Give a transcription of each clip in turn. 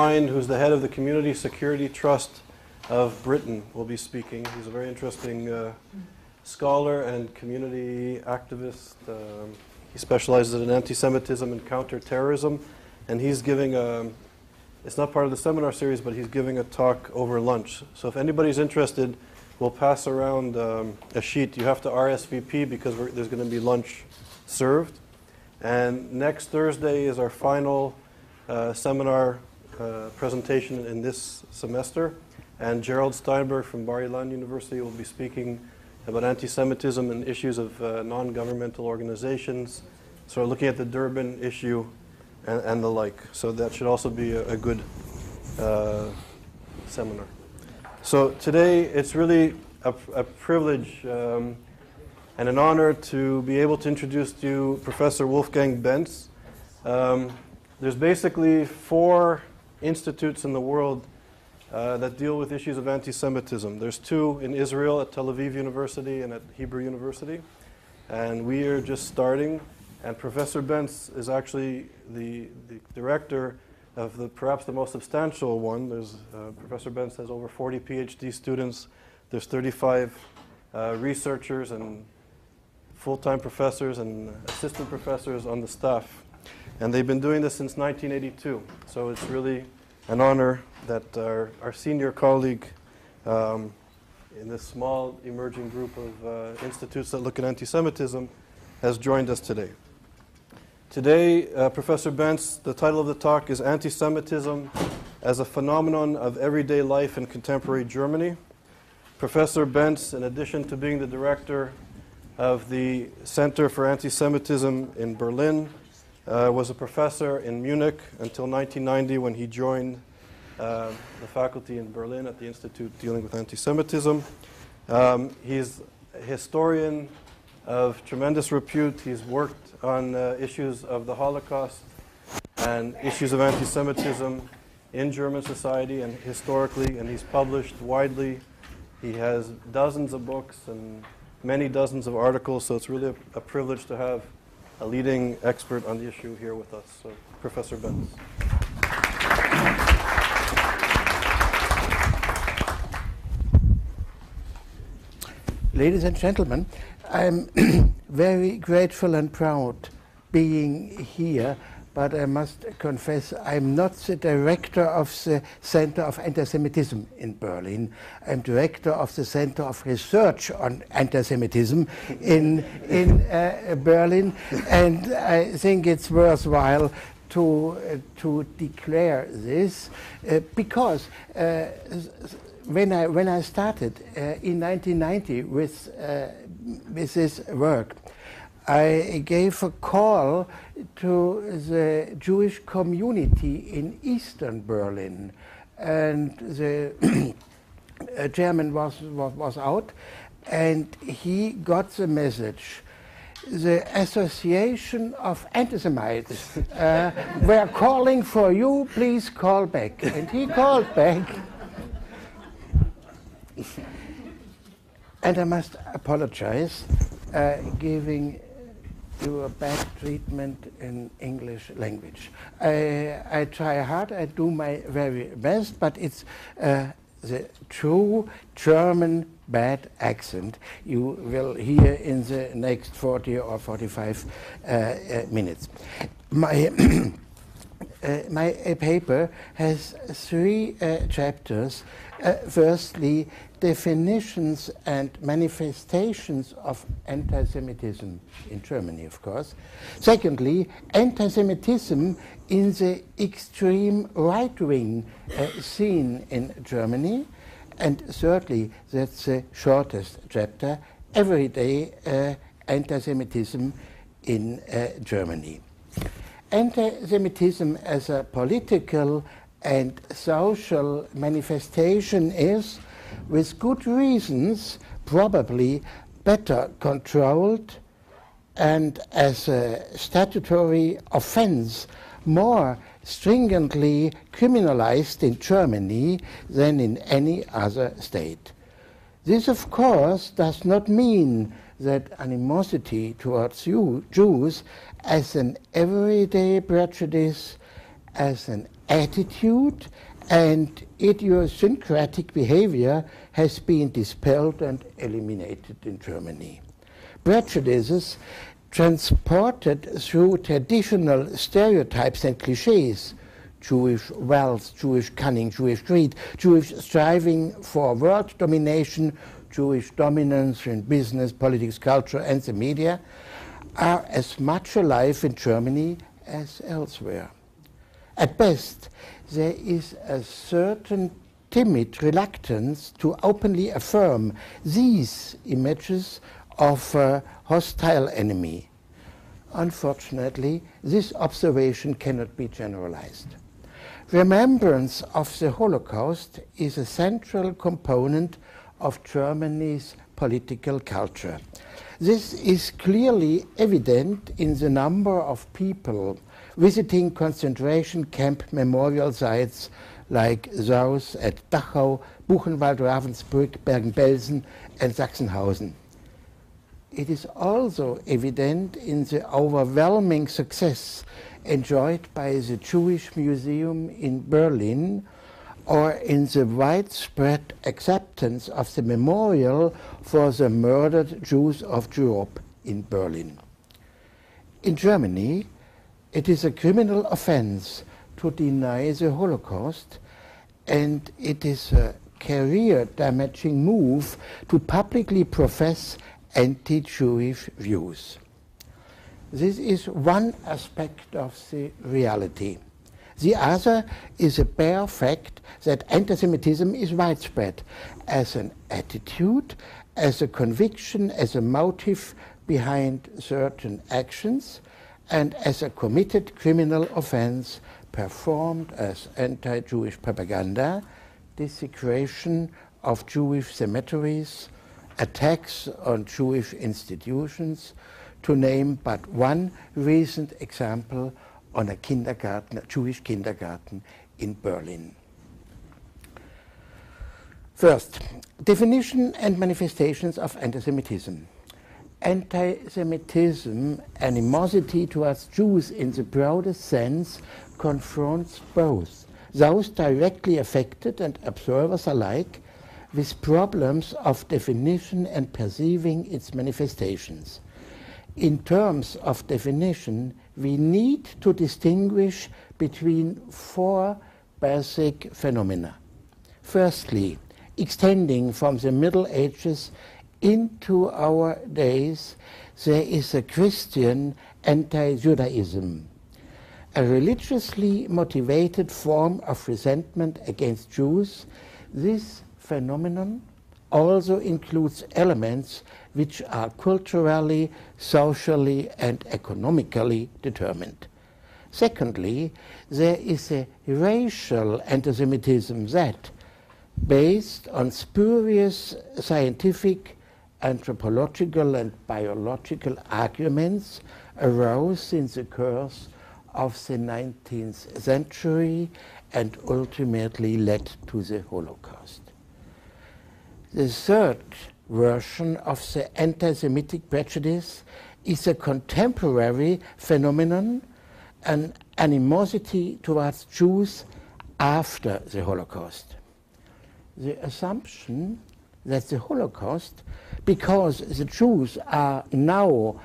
Who's the head of the Community Security Trust of Britain, will be speaking. He's a very interesting uh, scholar and community activist. Um, he specializes in anti-Semitism and counterterrorism, and he's giving a. It's not part of the seminar series, but he's giving a talk over lunch. So if anybody's interested, we'll pass around um, a sheet. You have to RSVP because there's going to be lunch served. And next Thursday is our final uh, seminar uh, presentation in this semester. And Gerald Steinberg from Bar Ilan University will be speaking about anti-Semitism and issues of uh, non-governmental organizations. So looking at the Durban issue and, and, the like. So that should also be a, a good uh, seminar. So today it's really a, a privilege um, and an honor to be able to introduce to you Professor Wolfgang Benz. Um, there's basically four institutes in the world uh, that deal with issues of anti-Semitism. There's two in Israel at Tel Aviv University and at Hebrew University, and we are just starting. And Professor Benz is actually the, the director of the perhaps the most substantial one. There's uh, Professor Benz has over 40 PhD students. There's 35 uh, researchers and full-time professors and assistant professors on the staff. And they've been doing this since 1982. So it's really an honor that our, our senior colleague um, in this small emerging group of uh, institutes that look at anti-Semitism has joined us today. Today, uh, Professor Benz, the title of the talk is Anti-Semitism as a Phenomenon of Everyday Life in Contemporary Germany. Professor Benz, in addition to being the director of the Center for Anti-Semitism in Berlin, uh, was a professor in Munich until 1990 when he joined uh, the faculty in Berlin at the Institute dealing with anti-Semitism. Um, he's a historian of tremendous repute. He's worked on uh, issues of the Holocaust and issues of anti-Semitism in German society and historically, and he's published widely. He has dozens of books and many dozens of articles, so it's really a, a privilege to have a leading expert on the issue here with us. So, Professor Benz. Ladies and gentlemen, I'm very grateful and proud being here but I must confess I'm not the director of the Center of Anti-Semitism in Berlin. I'm director of the Center of Research on Anti-Semitism in, in uh, Berlin, and I think it's worthwhile to, uh, to declare this uh, because uh, when, I, when I started uh, in 1990 with, uh, with this work, I gave a call to the Jewish community in Eastern Berlin, and the chairman was, was, was out, and he got the message. The Association of Anti-Semites uh, were calling for you, please call back. And he called back. and I must apologize, uh, giving do a bad treatment in English language. I, I try hard, I do my very best, but it's uh, the true German bad accent you will hear in the next 40 or 45 uh, uh, minutes. My, uh, my paper has three uh, chapters. Uh, firstly, definitions and manifestations of anti Semitism in Germany, of course. Secondly, anti Semitism in the extreme right wing uh, scene in Germany. And thirdly, that's the shortest chapter everyday uh, anti Semitism in uh, Germany. Anti Semitism as a political and social manifestation is with good reasons, probably better controlled and as a statutory offense more stringently criminalized in Germany than in any other state. This, of course, does not mean that animosity towards you, Jews as an everyday prejudice, as an attitude and idiosyncratic behavior has been dispelled and eliminated in Germany. Prejudices transported through traditional stereotypes and cliches Jewish wealth, Jewish cunning, Jewish greed, Jewish striving for world domination, Jewish dominance in business, politics, culture, and the media are as much alive in Germany as elsewhere. At best, there is a certain timid reluctance to openly affirm these images of a hostile enemy. Unfortunately, this observation cannot be generalized. Remembrance of the Holocaust is a central component of Germany's political culture. This is clearly evident in the number of people visiting concentration camp memorial sites like those at Dachau, Buchenwald, Ravensbrück, Bergen-Belsen and Sachsenhausen. It is also evident in the overwhelming success enjoyed by the Jewish Museum in Berlin or in the widespread acceptance of the memorial for the murdered Jews of Europe in Berlin. In Germany, it is a criminal offense to deny the Holocaust, and it is a career damaging move to publicly profess anti Jewish views. This is one aspect of the reality. The other is a bare fact that anti-Semitism is widespread as an attitude, as a conviction, as a motive behind certain actions, and as a committed criminal offense performed as anti-Jewish propaganda, desecration of Jewish cemeteries, attacks on Jewish institutions, to name but one recent example on a kindergarten, a Jewish kindergarten in Berlin. First, definition and manifestations of anti-Semitism. Anti-Semitism, animosity towards Jews in the broadest sense, confronts both those directly affected and observers alike with problems of definition and perceiving its manifestations in terms of definition, we need to distinguish between four basic phenomena. Firstly, extending from the Middle Ages into our days, there is a Christian anti-Judaism, a religiously motivated form of resentment against Jews. This phenomenon also includes elements which are culturally, socially, and economically determined. Secondly, there is a racial anti-Semitism that, based on spurious scientific, anthropological, and biological arguments, arose in the course of the 19th century and ultimately led to the Holocaust. The third version of the anti-Semitic prejudice is a contemporary phenomenon, an animosity towards Jews after the Holocaust. The assumption that the Holocaust, because the Jews are now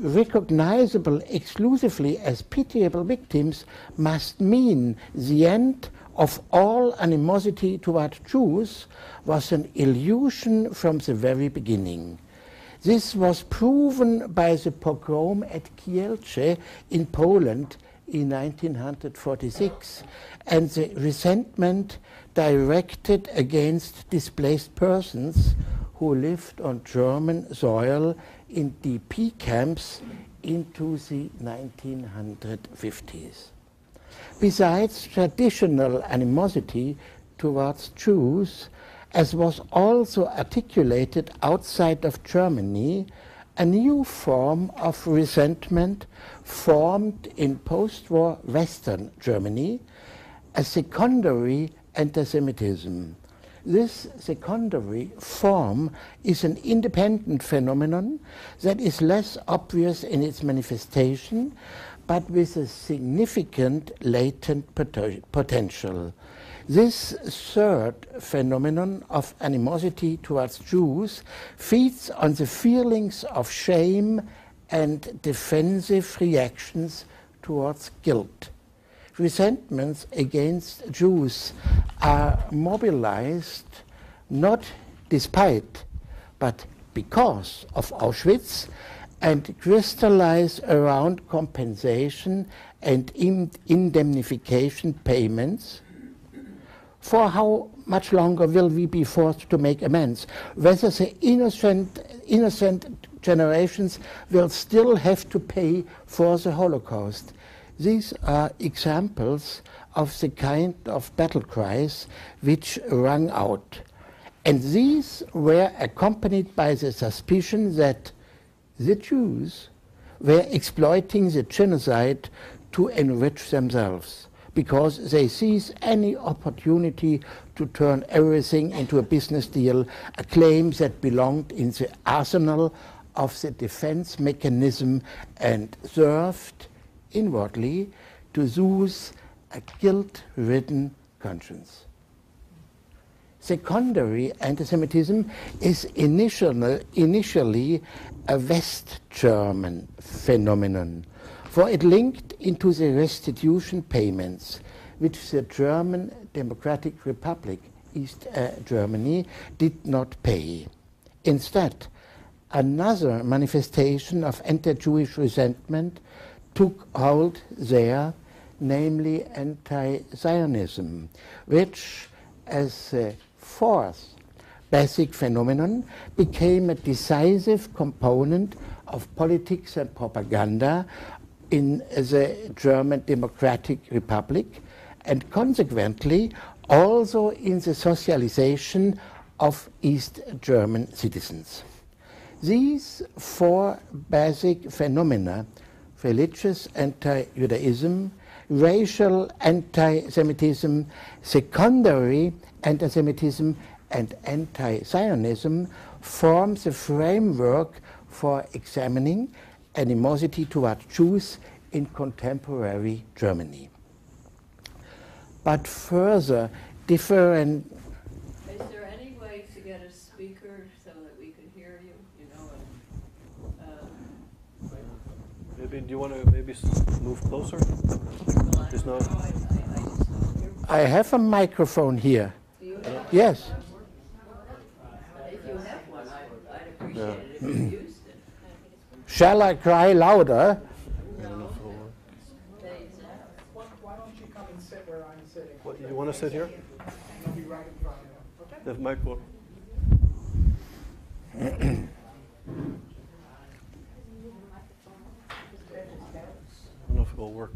recognizable exclusively as pitiable victims, must mean the end of all animosity toward Jews was an illusion from the very beginning. This was proven by the pogrom at Kielce in Poland in 1946 and the resentment directed against displaced persons who lived on German soil in DP camps into the 1950s. Besides traditional animosity towards Jews, as was also articulated outside of Germany, a new form of resentment formed in post-war Western Germany, a secondary anti-Semitism. This secondary form is an independent phenomenon that is less obvious in its manifestation, but with a significant latent potential. This third phenomenon of animosity towards Jews feeds on the feelings of shame and defensive reactions towards guilt. Resentments against Jews are mobilized not despite, but because of Auschwitz and crystallize around compensation and indemnification payments for how much longer will we be forced to make amends? Whether the innocent, innocent generations will still have to pay for the Holocaust. These are examples of the kind of battle cries which rang out. And these were accompanied by the suspicion that the Jews were exploiting the genocide to enrich themselves because they seize any opportunity to turn everything into a business deal, a claim that belonged in the arsenal of the defense mechanism and served inwardly to soothe a guilt-ridden conscience. Secondary anti-Semitism is initial, initially a West German phenomenon for it linked into the restitution payments which the German Democratic Republic, East uh, Germany, did not pay. Instead, another manifestation of anti-Jewish resentment took hold there, namely anti-Zionism, which, as a fourth basic phenomenon, became a decisive component of politics and propaganda in the German Democratic Republic and consequently also in the socialization of East German citizens. These four basic phenomena, religious anti-Judaism, racial anti-Semitism, secondary anti-Semitism, and anti-Zionism, form the framework for examining animosity towards Jews in contemporary Germany. But further, different. Is there any way to get a speaker so that we can hear you? You know, and, um, maybe do you want to maybe move closer? There's no- I, I, I just don't hear. I have a microphone here. Yes. If you have one, I, I'd appreciate it if you used it. Shall I cry louder? I don't know if it'll work. They, Why don't you come and sit where I'm sitting? What, you want to sit here? I'll be right in front of you, okay? The mic will. I don't know if it will work.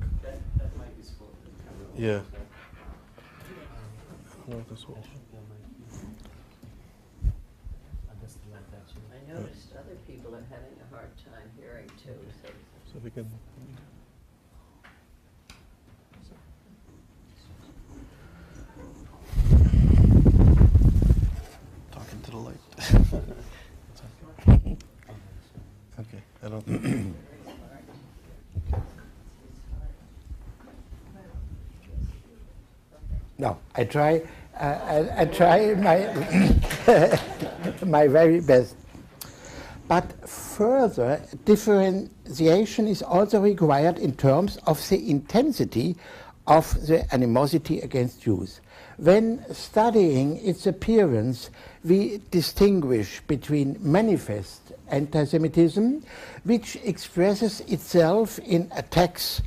Yeah. I don't know if this will. I noticed other people are having a hard time hearing too, so. So if we can. Talking to the light. okay, I don't. No, I try. Uh, I, I try my my very best. But further differentiation is also required in terms of the intensity of the animosity against Jews. When studying its appearance, we distinguish between manifest anti-Semitism, which expresses itself in attacks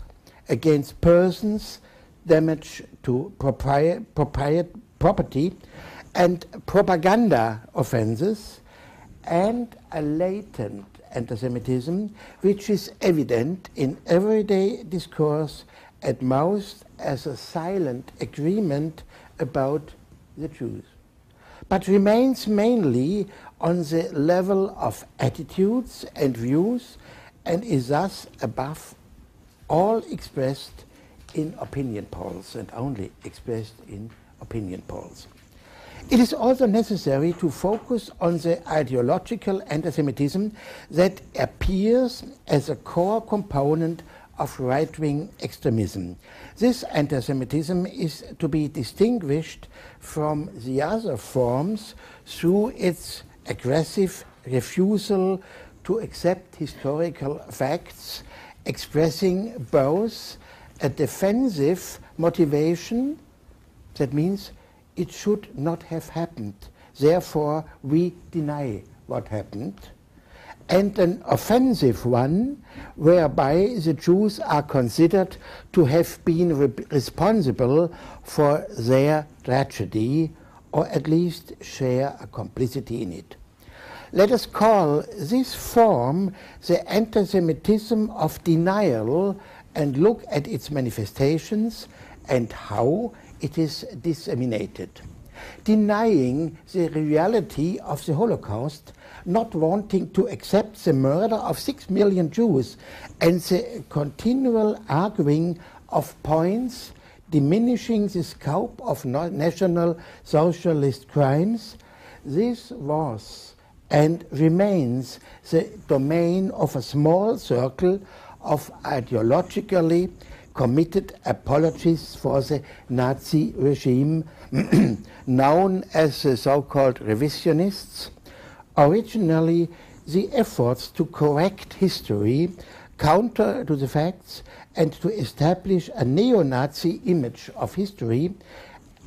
against persons, damage to propri- propri- property, and propaganda offenses, and a latent anti-Semitism, which is evident in everyday discourse, at most as a silent agreement about the Jews, but remains mainly on the level of attitudes and views, and is thus above all expressed in opinion polls and only expressed in opinion polls. It is also necessary to focus on the ideological anti-Semitism that appears as a core component of right-wing extremism. This anti-Semitism is to be distinguished from the other forms through its aggressive refusal to accept historical facts, expressing both a defensive motivation, that means it should not have happened, therefore we deny what happened, and an offensive one, whereby the Jews are considered to have been re responsible for their tragedy, or at least share a complicity in it. Let us call this form the anti-Semitism of denial and look at its manifestations and how it is disseminated. Denying the reality of the Holocaust not wanting to accept the murder of six million Jews and the continual arguing of points diminishing the scope of national socialist crimes, this was and remains the domain of a small circle of ideologically committed apologists for the Nazi regime, known as the so-called revisionists, Originally, the efforts to correct history, counter to the facts, and to establish a neo-Nazi image of history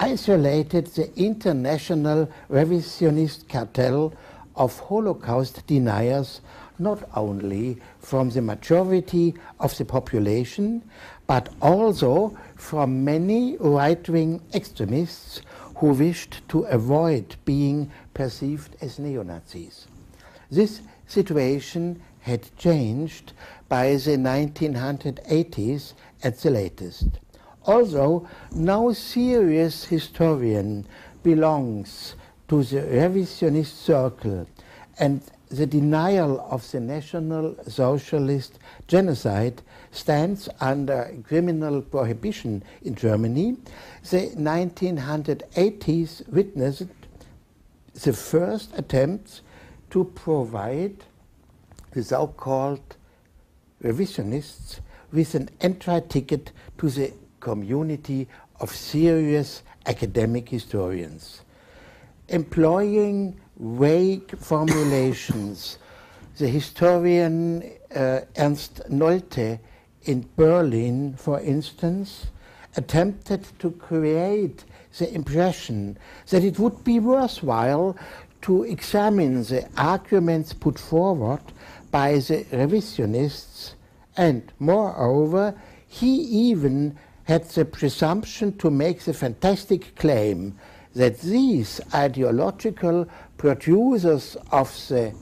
isolated the international revisionist cartel of Holocaust deniers not only from the majority of the population, but also from many right-wing extremists who wished to avoid being perceived as neo-Nazis. This situation had changed by the 1980s at the latest. Although no serious historian belongs to the revisionist circle and the denial of the National Socialist genocide stands under criminal prohibition in Germany, the 1980s witnessed the first attempts to provide the so-called revisionists with an entry ticket to the community of serious academic historians. Employing vague formulations, the historian uh, Ernst Nolte in Berlin, for instance, attempted to create the impression that it would be worthwhile to examine the arguments put forward by the revisionists, and moreover, he even had the presumption to make the fantastic claim that these ideological producers of the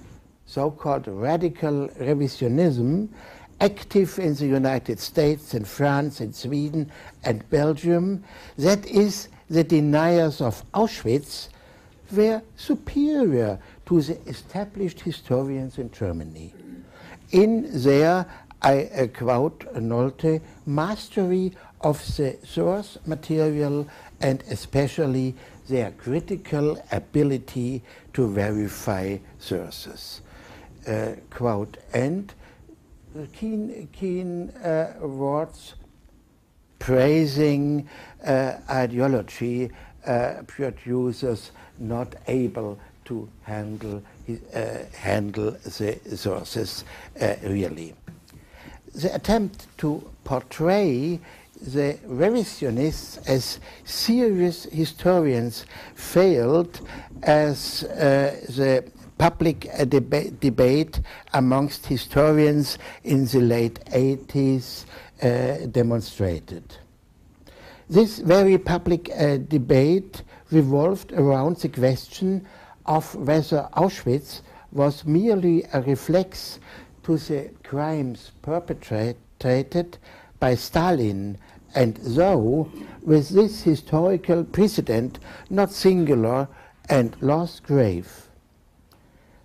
so-called radical revisionism active in the United States in France in Sweden and Belgium, that is the deniers of Auschwitz were superior to the established historians in Germany. In their, I uh, quote Nolte, mastery of the source material and especially their critical ability to verify sources. Uh, quote, and keen, keen uh, words praising uh, ideology uh, producers not able to handle, uh, handle the sources uh, really. The attempt to portray the revisionists as serious historians failed as uh, the public uh, deba debate amongst historians in the late 80s uh, demonstrated. This very public uh, debate revolved around the question of whether Auschwitz was merely a reflex to the crimes perpetrated by Stalin and though with this historical precedent not singular and lost grave.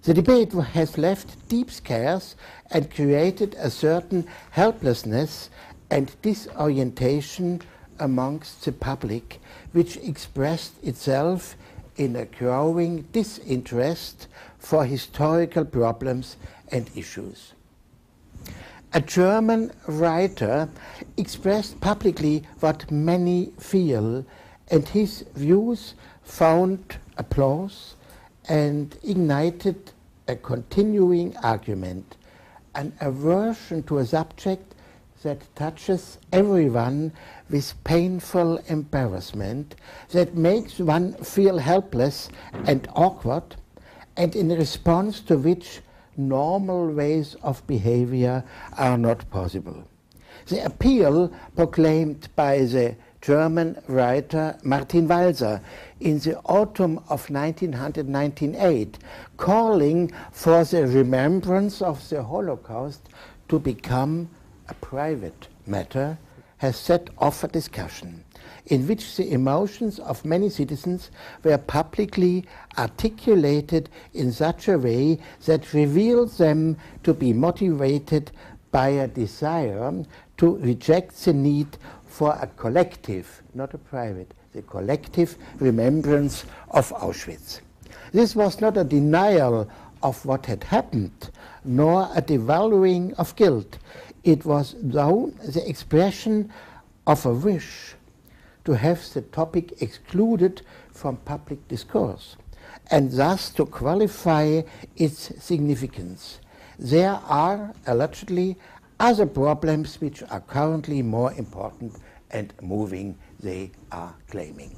The debate has left deep scars and created a certain helplessness and disorientation amongst the public, which expressed itself in a growing disinterest for historical problems and issues. A German writer expressed publicly what many feel, and his views found applause and ignited a continuing argument, an aversion to a subject that touches everyone with painful embarrassment, that makes one feel helpless and awkward, and in response to which normal ways of behavior are not possible. The appeal proclaimed by the German writer Martin Walser in the autumn of 1998, calling for the remembrance of the Holocaust to become a private matter, has set off a discussion in which the emotions of many citizens were publicly articulated in such a way that revealed them to be motivated by a desire to reject the need for a collective, not a private, the collective remembrance of Auschwitz. This was not a denial of what had happened, nor a devaluing of guilt. It was, though, the expression of a wish to have the topic excluded from public discourse, and thus to qualify its significance. There are allegedly other problems which are currently more important and moving, they are claiming.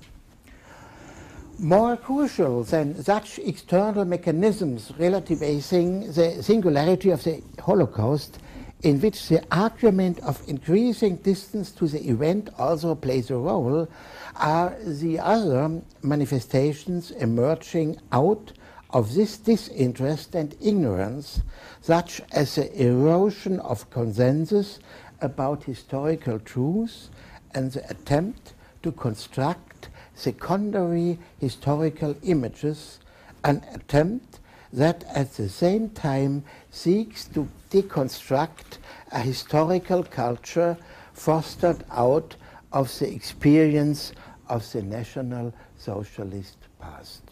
More crucial than such external mechanisms relativizing the singularity of the Holocaust, in which the argument of increasing distance to the event also plays a role, are the other manifestations emerging out of this disinterest and ignorance, such as the erosion of consensus about historical truths and the attempt to construct secondary historical images, an attempt that at the same time seeks to deconstruct a historical culture fostered out of the experience of the National Socialist past.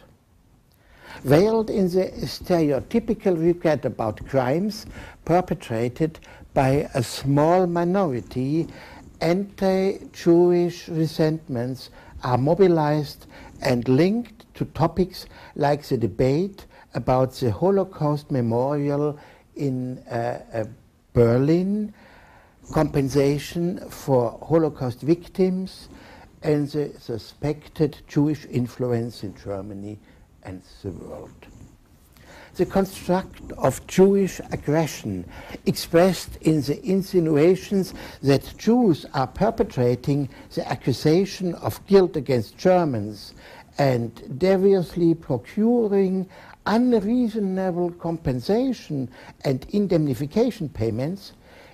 Veiled in the stereotypical regret about crimes perpetrated by a small minority anti-Jewish resentments are mobilized and linked to topics like the debate about the Holocaust Memorial in uh, uh, Berlin, compensation for Holocaust victims, and the suspected Jewish influence in Germany and the world. The construct of Jewish aggression expressed in the insinuations that Jews are perpetrating the accusation of guilt against Germans and deviously procuring unreasonable compensation and indemnification payments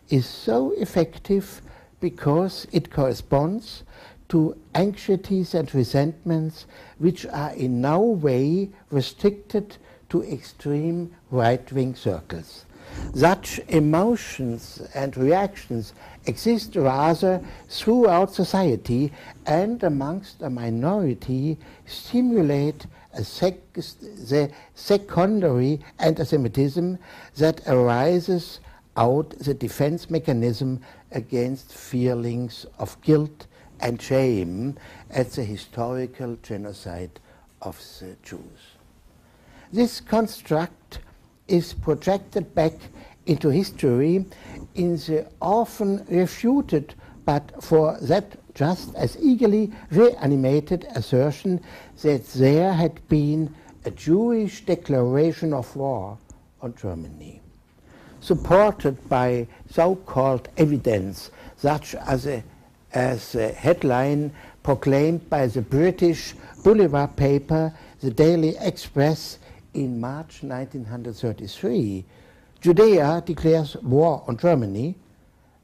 is so effective because it corresponds to anxieties and resentments which are in no way restricted to extreme right wing circles. Such emotions and reactions exist rather throughout society and amongst a minority stimulate sec the secondary anti-Semitism that arises out the defense mechanism against feelings of guilt and shame at the historical genocide of the Jews. This construct is projected back into history in the often refuted but for that just as eagerly reanimated assertion that there had been a Jewish declaration of war on Germany, supported by so-called evidence such as a, as a headline proclaimed by the British Boulevard paper, the Daily Express, in March 1933, Judea declares war on Germany,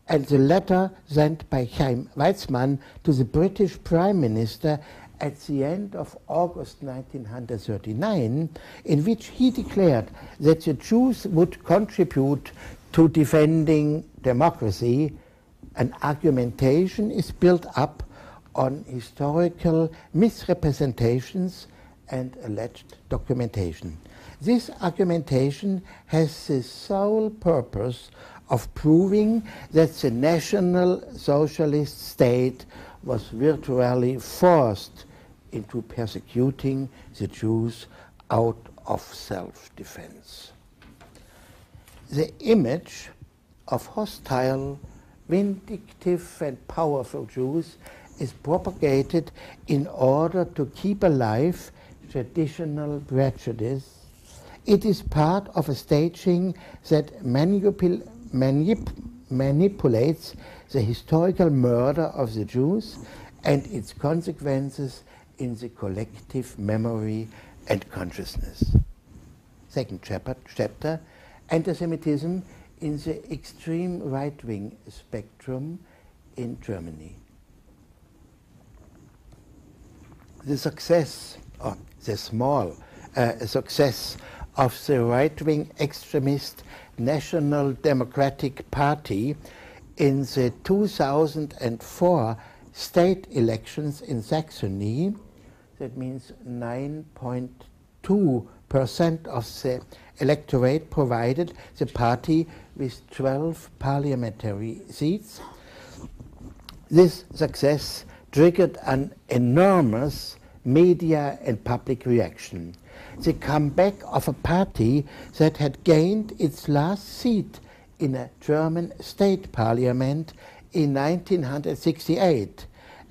and the letter sent by Chaim Weizmann to the British Prime Minister at the end of August 1939, in which he declared that the Jews would contribute to defending democracy, an argumentation is built up on historical misrepresentations and alleged documentation. This argumentation has the sole purpose of proving that the National Socialist state was virtually forced into persecuting the Jews out of self-defense. The image of hostile, vindictive and powerful Jews is propagated in order to keep alive traditional prejudice. It is part of a staging that manipul manip manipulates the historical murder of the Jews and its consequences in the collective memory and consciousness. Second chapter, chapter anti-Semitism in the extreme right-wing spectrum in Germany. The success, or the small uh, success of the right-wing extremist National Democratic Party in the 2004 state elections in Saxony, that means 9.2% of the electorate provided the party with 12 parliamentary seats. This success triggered an enormous media and public reaction. The comeback of a party that had gained its last seat in a German state parliament in 1968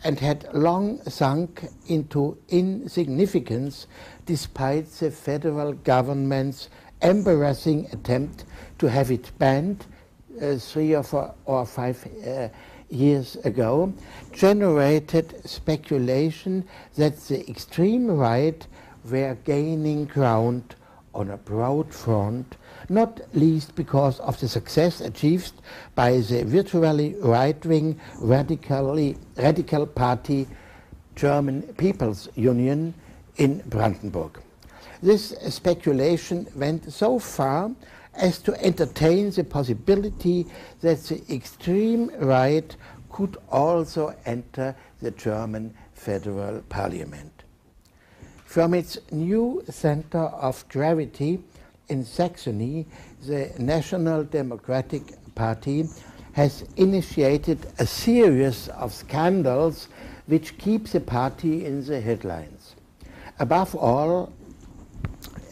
and had long sunk into insignificance despite the federal government's embarrassing attempt to have it banned uh, three or four or five uh, years ago, generated speculation that the extreme right were gaining ground on a broad front, not least because of the success achieved by the virtually right-wing radically, radical party German People's Union in Brandenburg. This speculation went so far as to entertain the possibility that the extreme right could also enter the German federal parliament. From its new center of gravity in Saxony, the National Democratic Party has initiated a series of scandals which keep the party in the headlines. Above all,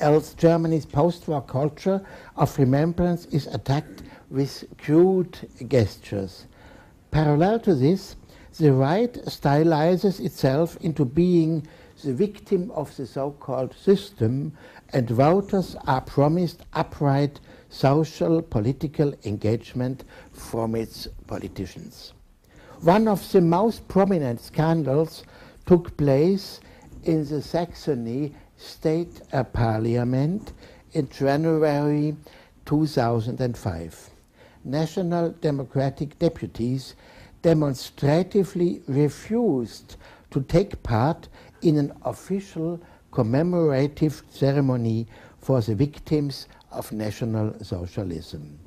else Germany's post-war culture of remembrance is attacked with crude gestures. Parallel to this, the right stylizes itself into being the victim of the so-called system and voters are promised upright social political engagement from its politicians. One of the most prominent scandals took place in the Saxony State Parliament in January 2005. National Democratic deputies demonstratively refused to take part in an official commemorative ceremony for the victims of National Socialism.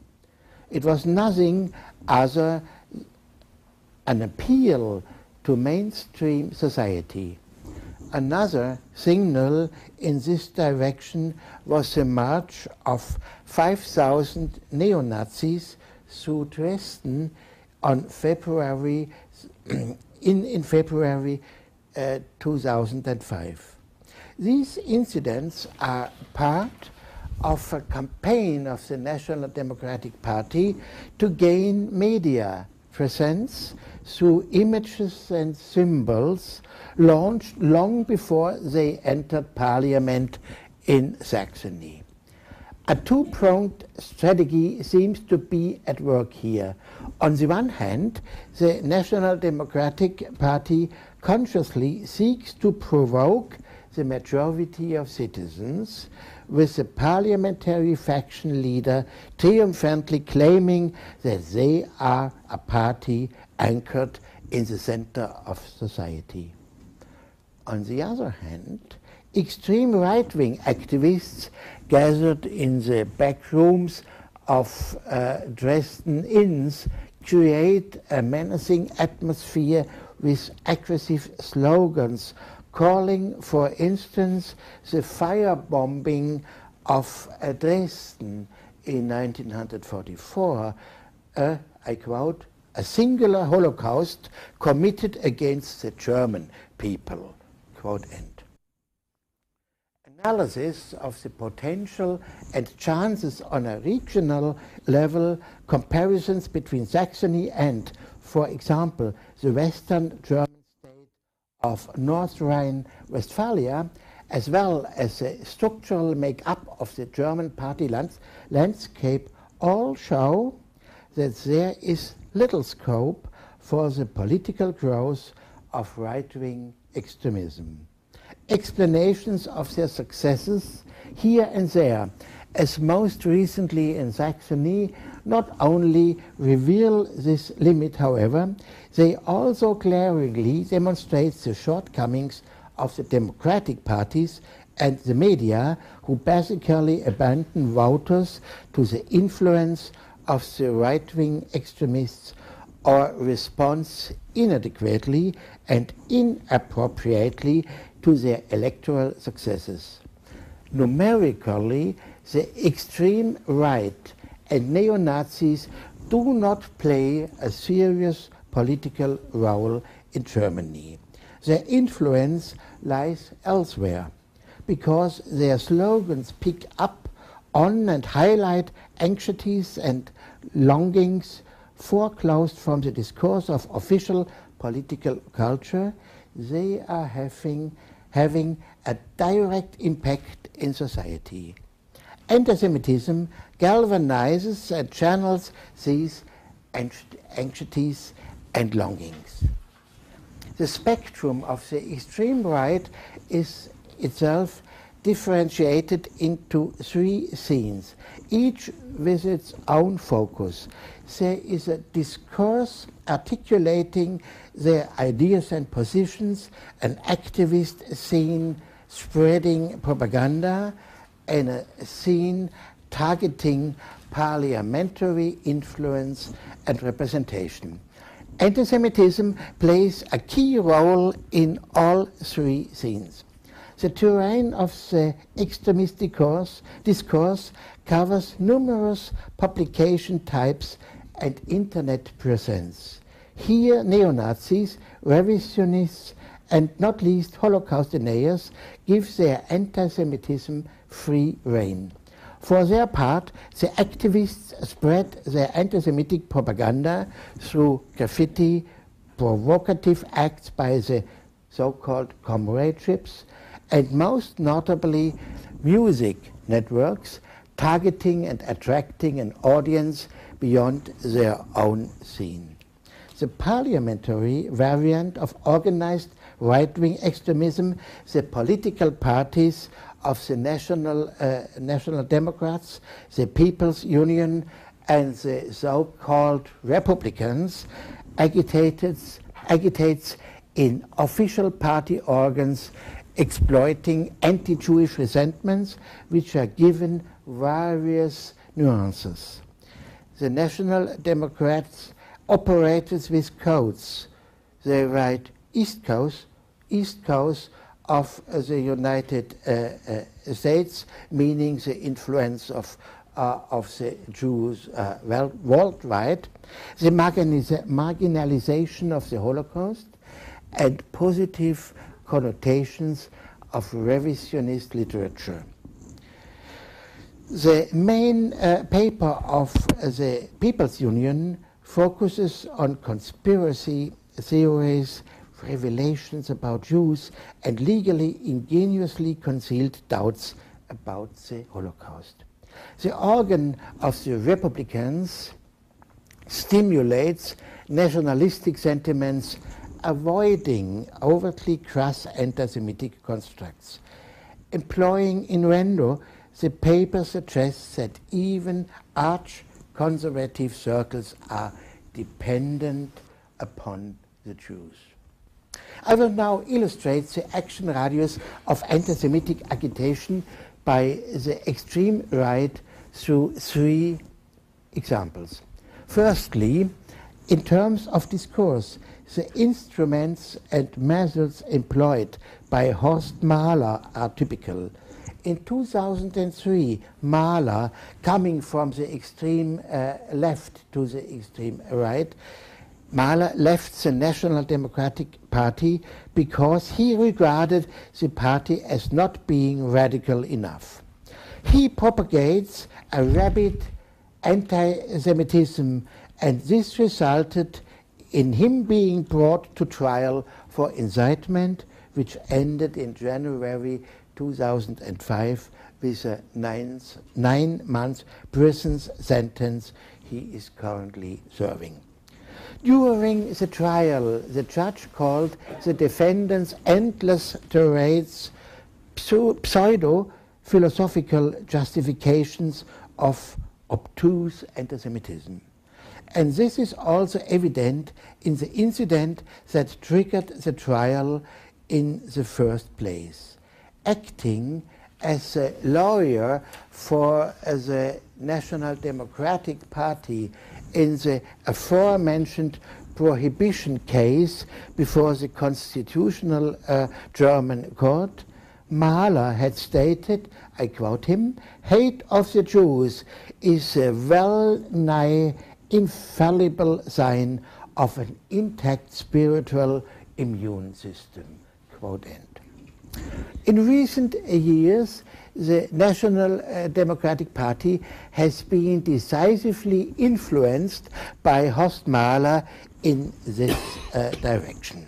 It was nothing other an appeal to mainstream society Another signal in this direction was the march of 5,000 neo-Nazis through Dresden on February in, in February uh, 2005. These incidents are part of a campaign of the National Democratic Party to gain media presence through images and symbols launched long before they entered parliament in Saxony. A two-pronged strategy seems to be at work here. On the one hand, the National Democratic Party consciously seeks to provoke the majority of citizens with the parliamentary faction leader triumphantly claiming that they are a party anchored in the center of society. On the other hand, extreme right-wing activists gathered in the back rooms of uh, Dresden inns create a menacing atmosphere with aggressive slogans calling, for instance, the firebombing of Dresden in 1944 a, I quote, a singular Holocaust committed against the German people, quote end. Analysis of the potential and chances on a regional level, comparisons between Saxony and, for example, the western German state of North Rhine-Westphalia, as well as the structural make-up of the German party lands landscape all show that there is little scope for the political growth of right-wing extremism. Explanations of their successes here and there, as most recently in Saxony, not only reveal this limit, however, they also glaringly demonstrate the shortcomings of the democratic parties and the media who basically abandon voters to the influence of the right-wing extremists or responds inadequately and inappropriately to their electoral successes. Numerically, the extreme right and neo-Nazis do not play a serious political role in Germany. Their influence lies elsewhere because their slogans pick up on and highlight anxieties and longings foreclosed from the discourse of official political culture, they are having, having a direct impact in society. Anti-Semitism galvanizes and channels these anxieties and longings. The spectrum of the extreme right is itself differentiated into three scenes, each with its own focus. There is a discourse articulating their ideas and positions, an activist scene spreading propaganda, and a scene targeting parliamentary influence and representation. Anti-Semitism plays a key role in all three scenes. The terrain of the extremist discourse, covers numerous publication types and internet presence. Here, neo-Nazis, revisionists, and not least Holocaust deniers give their anti-Semitism free rein. For their part, the activists spread their anti-Semitic propaganda through graffiti, provocative acts by the so-called comradeships, and most notably music networks targeting and attracting an audience beyond their own scene. The parliamentary variant of organized right-wing extremism, the political parties of the National, uh, National Democrats, the People's Union, and the so-called Republicans agitates, agitates in official party organs exploiting anti-Jewish resentments which are given various nuances. The National Democrats operated with codes. They write East Coast, East Coast of the United uh, uh, States, meaning the influence of, uh, of the Jews well, worldwide, the marginalization of the Holocaust, and positive connotations of revisionist literature. The main uh, paper of the People's Union focuses on conspiracy theories, revelations about Jews, and legally ingeniously concealed doubts about the Holocaust. The organ of the Republicans stimulates nationalistic sentiments avoiding overtly crass anti-Semitic constructs. Employing innuendo, the paper suggests that even arch-conservative circles are dependent upon the Jews. I will now illustrate the action radius of anti-Semitic agitation by the extreme right through three examples. Firstly, in terms of discourse, the instruments and methods employed by Horst Mahler are typical. in 2003, Mahler, coming from the extreme uh, left to the extreme right, Mahler left the National Democratic Party because he regarded the party as not being radical enough. He propagates a rabid anti-Semitism and this resulted in him being brought to trial for incitement which ended in January 2005 with a nine, nine month prison sentence he is currently serving. During the trial, the judge called the defendant's endless tirades pseudo philosophical justifications of obtuse anti-Semitism. And this is also evident in the incident that triggered the trial in the first place. Acting as a lawyer for the National Democratic Party in the aforementioned prohibition case before the constitutional uh, German court, Mahler had stated, I quote him, hate of the Jews is a well-nigh infallible sign of an intact spiritual immune system. Quote end. In recent years, the National uh, Democratic Party has been decisively influenced by Horst Mahler in this uh, direction.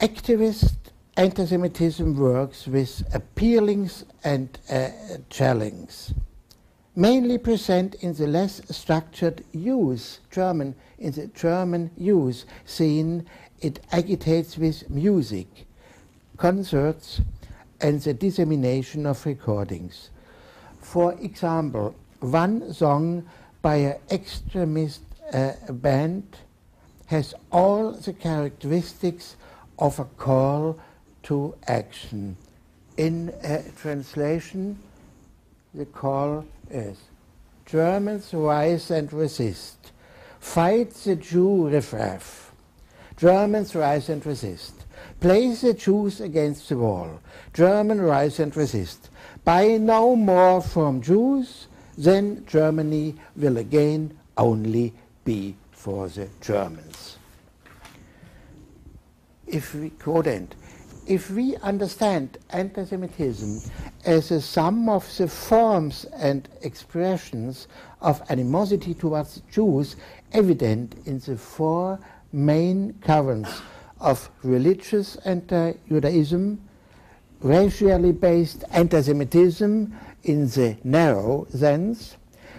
Activist anti-Semitism works with appealings and uh, challenges mainly present in the less structured use, German, in the German use scene, it agitates with music, concerts, and the dissemination of recordings. For example, one song by an extremist uh, band has all the characteristics of a call to action. In uh, translation, the call is Germans rise and resist. Fight the Jew riffraff. Germans rise and resist. Place the Jews against the wall. German rise and resist. Buy no more from Jews, then Germany will again only be for the Germans. If we quote end, if we understand anti-Semitism as a sum of the forms and expressions of animosity towards Jews evident in the four main currents of religious anti-Judaism, racially based anti-Semitism in the narrow sense,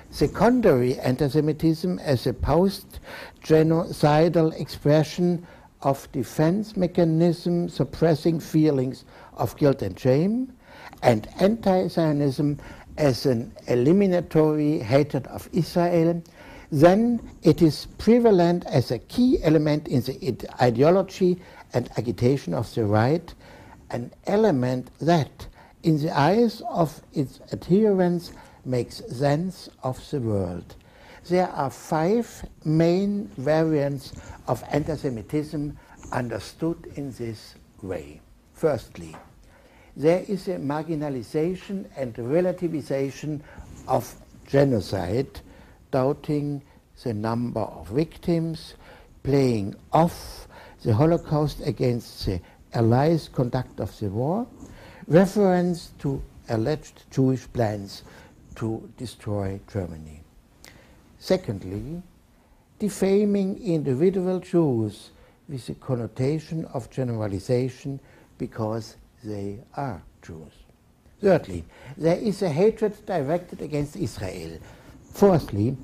secondary anti-Semitism as a post-genocidal expression of defense mechanism suppressing feelings of guilt and shame, and anti-Zionism as an eliminatory hatred of Israel, then it is prevalent as a key element in the ideology and agitation of the right, an element that, in the eyes of its adherents, makes sense of the world. There are five main variants of anti-Semitism understood in this way. Firstly, there is a marginalization and relativization of genocide, doubting the number of victims, playing off the Holocaust against the Allies' conduct of the war, reference to alleged Jewish plans to destroy Germany. Secondly, defaming individual Jews with the connotation of generalization because they are Jews. Thirdly, there is a hatred directed against Israel. Fourthly,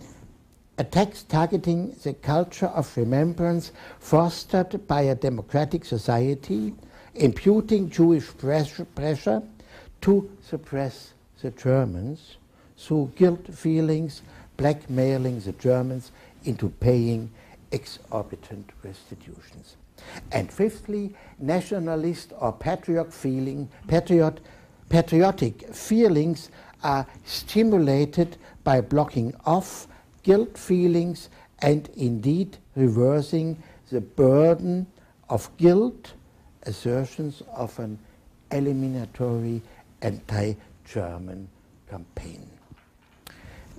attacks targeting the culture of remembrance fostered by a democratic society, imputing Jewish pressure to suppress the Germans through guilt feelings blackmailing the Germans into paying exorbitant restitutions. And fifthly, nationalist or patriot feeling, patriot, patriotic feelings are stimulated by blocking off guilt feelings and indeed reversing the burden of guilt, assertions of an eliminatory anti-German campaign.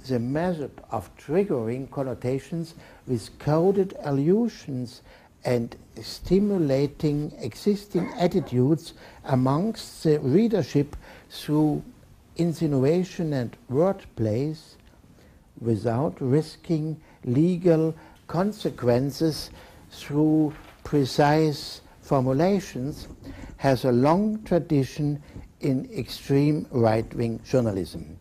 The method of triggering connotations with coded allusions and stimulating existing attitudes amongst the readership through insinuation and wordplays without risking legal consequences through precise formulations has a long tradition in extreme right-wing journalism.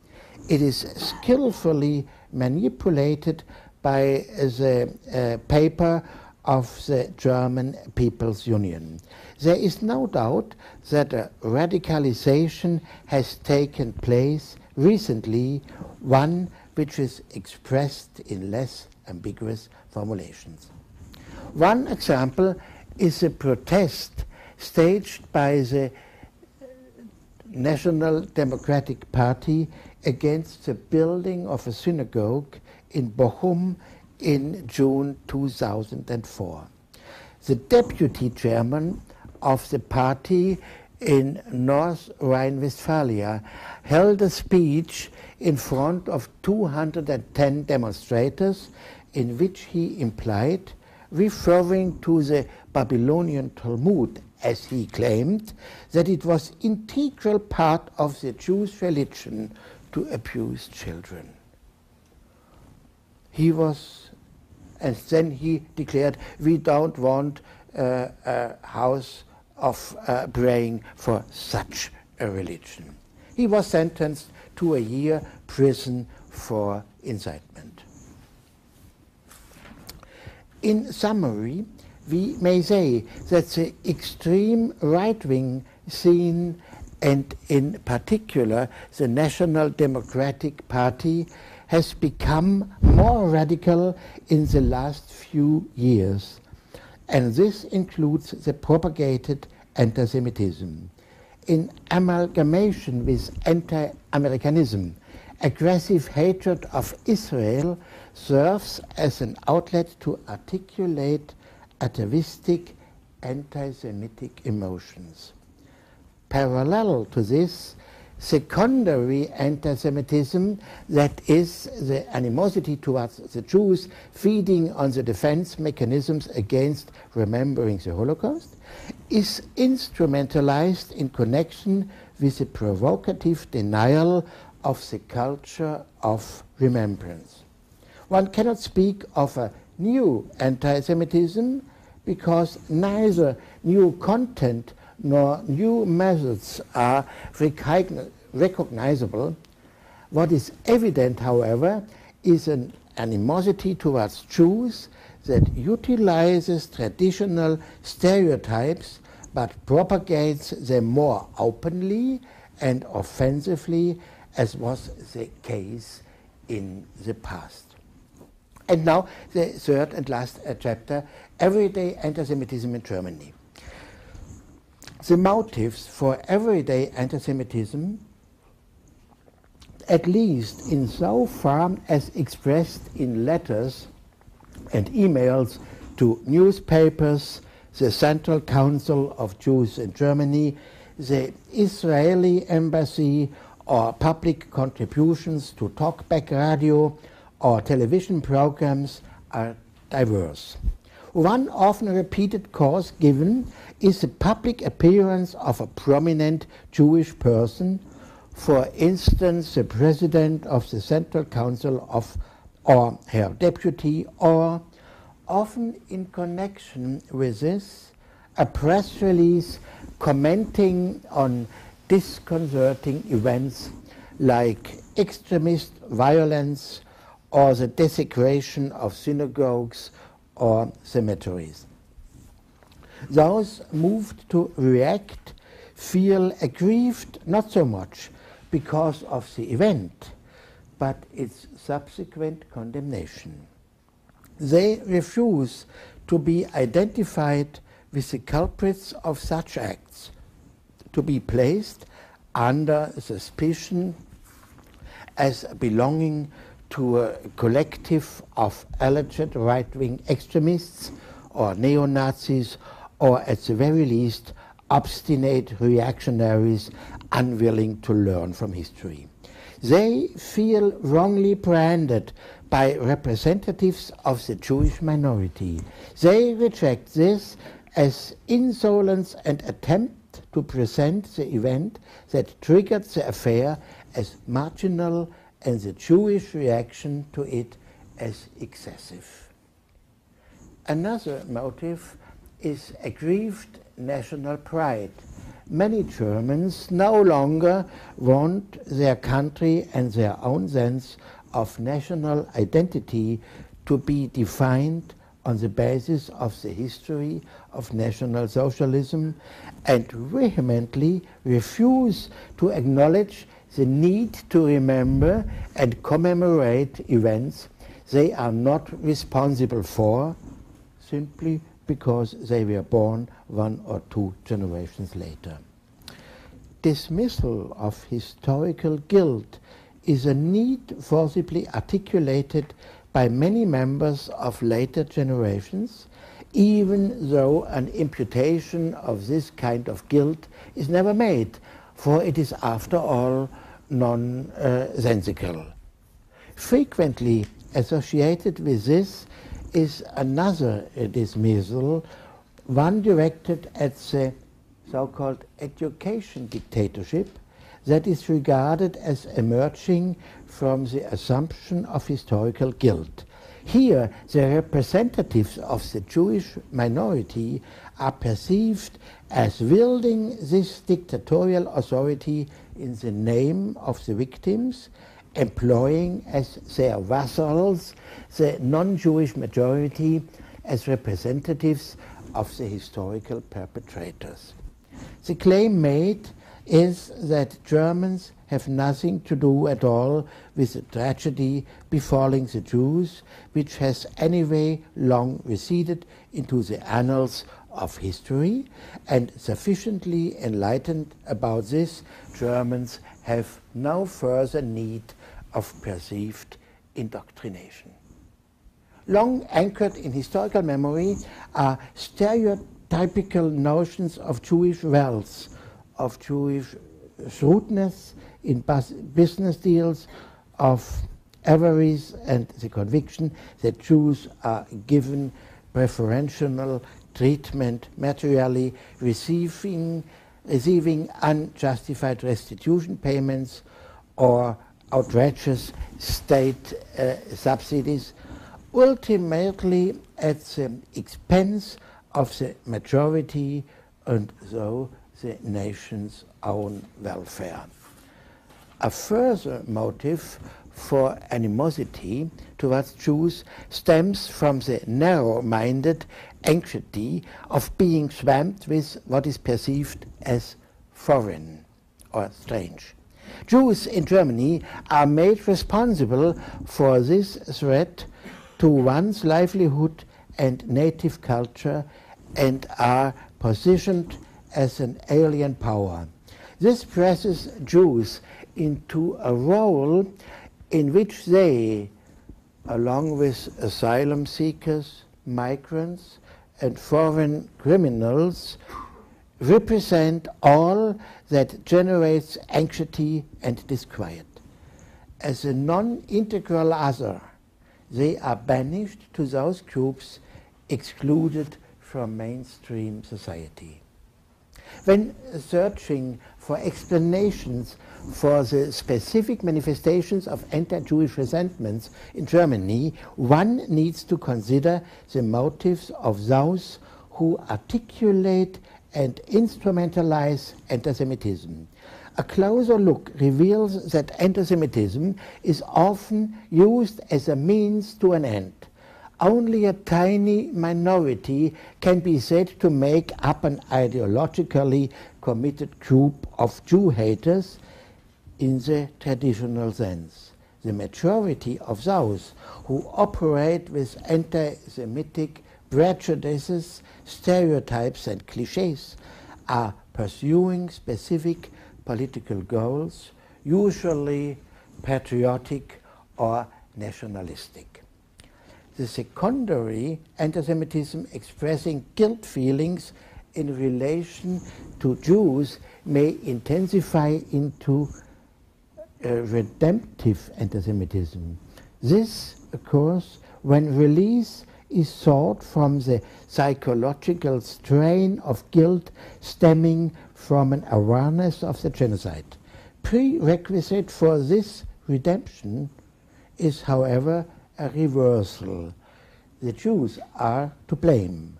It is skillfully manipulated by the uh, paper of the German People's Union. There is no doubt that a radicalization has taken place recently, one which is expressed in less ambiguous formulations. One example is a protest staged by the National Democratic Party against the building of a synagogue in Bochum in June 2004. The deputy chairman of the party in North Rhine-Westphalia held a speech in front of 210 demonstrators in which he implied, referring to the Babylonian Talmud as he claimed, that it was integral part of the Jewish religion to abuse children. He was, and then he declared, we don't want uh, a house of uh, praying for such a religion. He was sentenced to a year prison for incitement. In summary, we may say that the extreme right-wing scene and in particular the National Democratic Party has become more radical in the last few years. And this includes the propagated anti-Semitism. In amalgamation with anti-Americanism, aggressive hatred of Israel serves as an outlet to articulate atavistic anti-Semitic emotions. Parallel to this, secondary anti-Semitism, that is the animosity towards the Jews, feeding on the defense mechanisms against remembering the Holocaust, is instrumentalized in connection with the provocative denial of the culture of remembrance. One cannot speak of a new anti-Semitism because neither new content nor new methods are recognizable. What is evident, however, is an animosity towards Jews that utilizes traditional stereotypes but propagates them more openly and offensively as was the case in the past. And now the third and last chapter, Everyday Anti-Semitism in Germany. The motives for everyday anti-Semitism, at least in so far as expressed in letters and emails to newspapers, the Central Council of Jews in Germany, the Israeli embassy, or public contributions to talkback radio or television programs are diverse. One often repeated cause given is the public appearance of a prominent Jewish person, for instance, the president of the Central Council of or her deputy, or often in connection with this, a press release commenting on disconcerting events like extremist violence or the desecration of synagogues or cemeteries. Those moved to react feel aggrieved not so much because of the event, but its subsequent condemnation. They refuse to be identified with the culprits of such acts, to be placed under suspicion as belonging to a collective of alleged right-wing extremists or neo-Nazis or at the very least obstinate reactionaries unwilling to learn from history. They feel wrongly branded by representatives of the Jewish minority. They reject this as insolence and attempt to present the event that triggered the affair as marginal and the Jewish reaction to it as excessive. Another motive is aggrieved national pride. Many Germans no longer want their country and their own sense of national identity to be defined on the basis of the history of National Socialism and vehemently refuse to acknowledge the need to remember and commemorate events they are not responsible for simply because they were born one or two generations later. Dismissal of historical guilt is a need forcibly articulated by many members of later generations, even though an imputation of this kind of guilt is never made, for it is after all nonsensical. Frequently associated with this is another dismissal, one directed at the so-called education dictatorship that is regarded as emerging from the assumption of historical guilt. Here, the representatives of the Jewish minority are perceived as wielding this dictatorial authority in the name of the victims employing as their vassals the non-Jewish majority as representatives of the historical perpetrators. The claim made is that Germans have nothing to do at all with the tragedy befalling the Jews, which has anyway long receded into the annals of history, and sufficiently enlightened about this, Germans have no further need of perceived indoctrination. Long anchored in historical memory are stereotypical notions of Jewish wealth, of Jewish shrewdness in business deals, of avarice and the conviction that Jews are given preferential treatment materially, receiving, receiving unjustified restitution payments or outrageous state uh, subsidies, ultimately at the expense of the majority and so the nation's own welfare. A further motive for animosity towards Jews stems from the narrow-minded anxiety of being swamped with what is perceived as foreign or strange. Jews in Germany are made responsible for this threat to one's livelihood and native culture and are positioned as an alien power. This presses Jews into a role in which they, along with asylum seekers, migrants, and foreign criminals, represent all that generates anxiety and disquiet. As a non-integral other, they are banished to those groups excluded from mainstream society. When searching for explanations for the specific manifestations of anti-Jewish resentments in Germany, one needs to consider the motives of those who articulate and instrumentalize anti-Semitism. A closer look reveals that anti-Semitism is often used as a means to an end. Only a tiny minority can be said to make up an ideologically committed group of Jew haters in the traditional sense. The majority of those who operate with anti-Semitic prejudices, stereotypes, and cliches are pursuing specific political goals, usually patriotic or nationalistic. The secondary anti-Semitism expressing guilt feelings in relation to Jews may intensify into Uh, redemptive anti-Semitism. This occurs when release is sought from the psychological strain of guilt stemming from an awareness of the genocide. Prerequisite for this redemption is, however, a reversal. The Jews are to blame.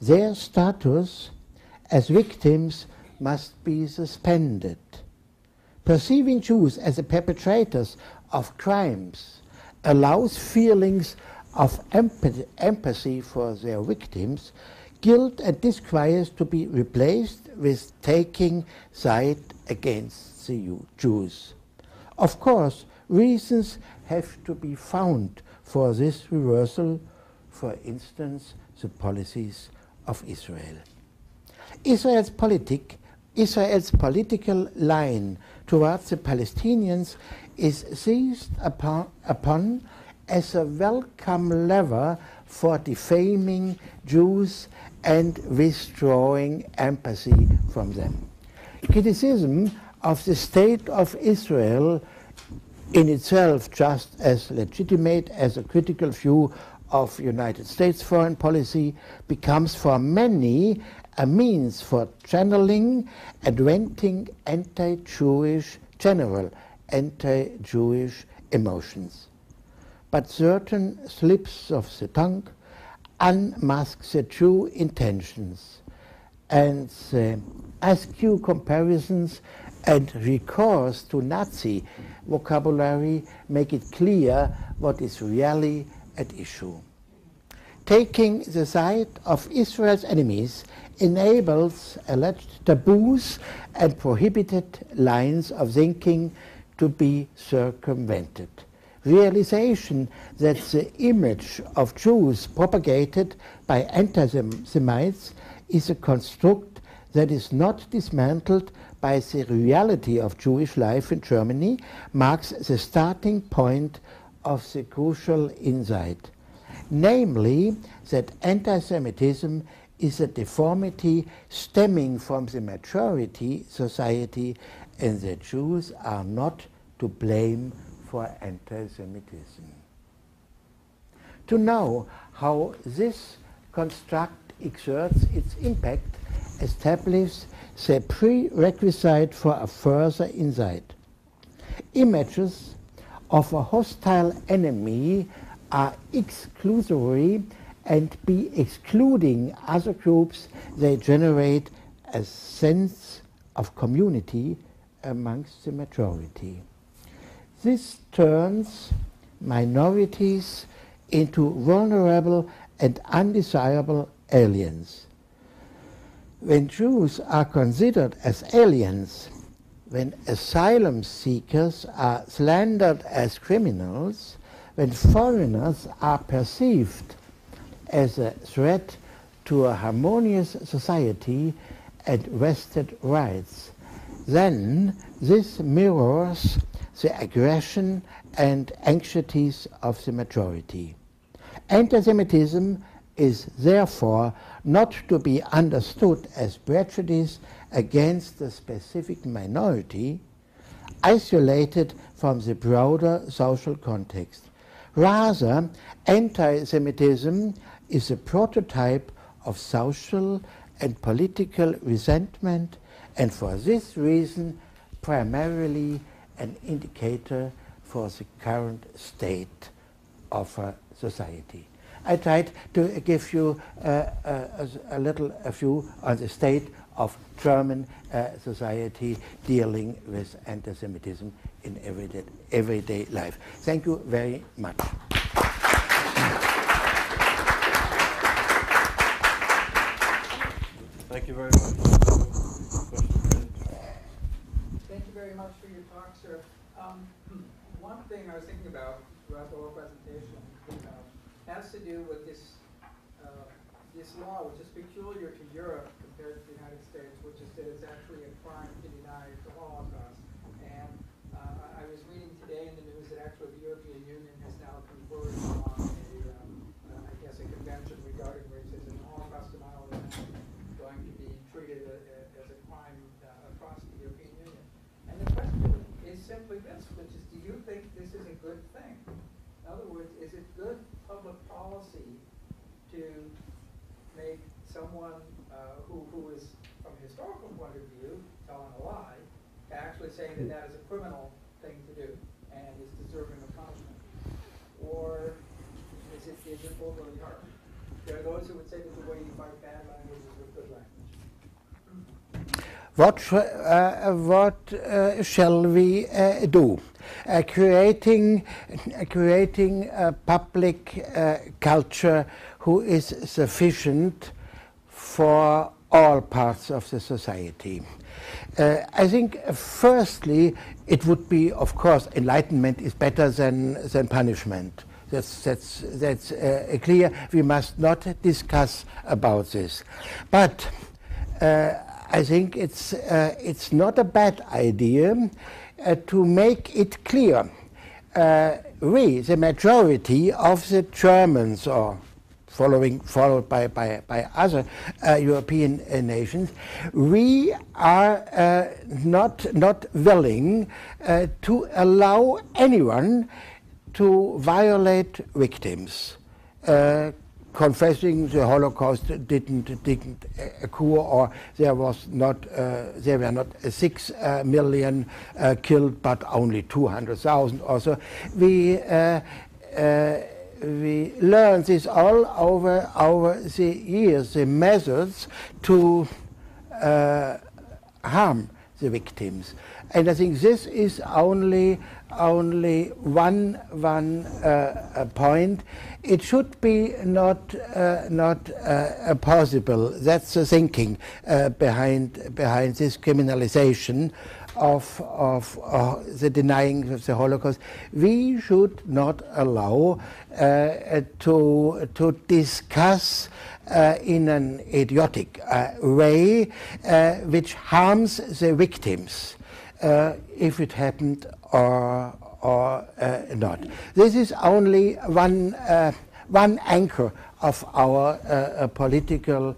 Their status as victims must be suspended. Perceiving Jews as the perpetrators of crimes allows feelings of empathy for their victims, guilt and disquiet to be replaced with taking side against the Jews. Of course, reasons have to be found for this reversal, for instance, the policies of Israel. Israel's politic, Israel's political line towards the Palestinians is seized upon, upon as a welcome lever for defaming Jews and withdrawing empathy from them. Criticism of the state of Israel in itself just as legitimate as a critical view of United States foreign policy becomes for many a means for channeling and venting anti-Jewish general anti-Jewish emotions. But certain slips of the tongue unmask the true intentions and the askew comparisons and recourse to Nazi vocabulary make it clear what is really at issue. Taking the side of Israel's enemies enables alleged taboos and prohibited lines of thinking to be circumvented. Realization that the image of Jews propagated by anti-Semites is a construct that is not dismantled by the reality of Jewish life in Germany marks the starting point of the crucial insight, namely that anti-Semitism is a deformity stemming from the majority society and the Jews are not to blame for anti-Semitism. To know how this construct exerts its impact establishes the prerequisite for a further insight. Images of a hostile enemy are exclusory and be excluding other groups, they generate a sense of community amongst the majority. This turns minorities into vulnerable and undesirable aliens. When Jews are considered as aliens, when asylum seekers are slandered as criminals, when foreigners are perceived as a threat to a harmonious society and vested rights, then this mirrors the aggression and anxieties of the majority. Anti-Semitism is therefore not to be understood as prejudice against the specific minority, isolated from the broader social context. Rather, anti-Semitism is a prototype of social and political resentment and for this reason primarily an indicator for the current state of a society. I tried to give you uh, a, a, little a view on the state of German uh, society dealing with anti-Semitism in everyday, everyday life. Thank you very much. Thank you very much. Thank you very much for your talk, sir. Um, one thing I was thinking about throughout the whole presentation uh, has to do with this uh, this law, which is peculiar to Europe compared to the United States, which is that it's actually a crime to deny the Holocaust. And uh, I was reading today in the news that actually the European Union has now conferred on a, um, uh, I guess, a convention regarding racism. Holocaust denial is going to be to make someone uh, who, who is, from a historical point of view, telling a lie, to actually saying that that is a criminal thing to do and is deserving of punishment? Or is it, is it overly harsh? There are those who would say that the way you fight bad language is with good language. What, uh, what uh, shall we uh, do? Uh, creating, uh, creating a public uh, culture who is sufficient for all parts of the society. Uh, I think, uh, firstly, it would be, of course, enlightenment is better than, than punishment. That's, that's, that's uh, clear. We must not discuss about this. But uh, I think it's, uh, it's not a bad idea uh, to make it clear. We, the majority of the Germans, or following, followed by, by, by other uh, European uh, nations, we are uh, not, not willing uh, to allow anyone to violate victims. Uh, confessing the Holocaust didn't didn't occur, or there was not uh, there were not six uh, million uh, killed, but only two hundred thousand or so. We uh, uh, we learned this all over over the years, the methods to uh, harm the victims. And I think this is only only one one uh, point. It should be not uh, not uh, possible. That's the thinking uh, behind behind this criminalization of of uh, the denying of the Holocaust. We should not allow uh, to to discuss uh, in an idiotic uh, way uh, which harms the victims uh, if it happened or, or not. This is only one, one anchor of our political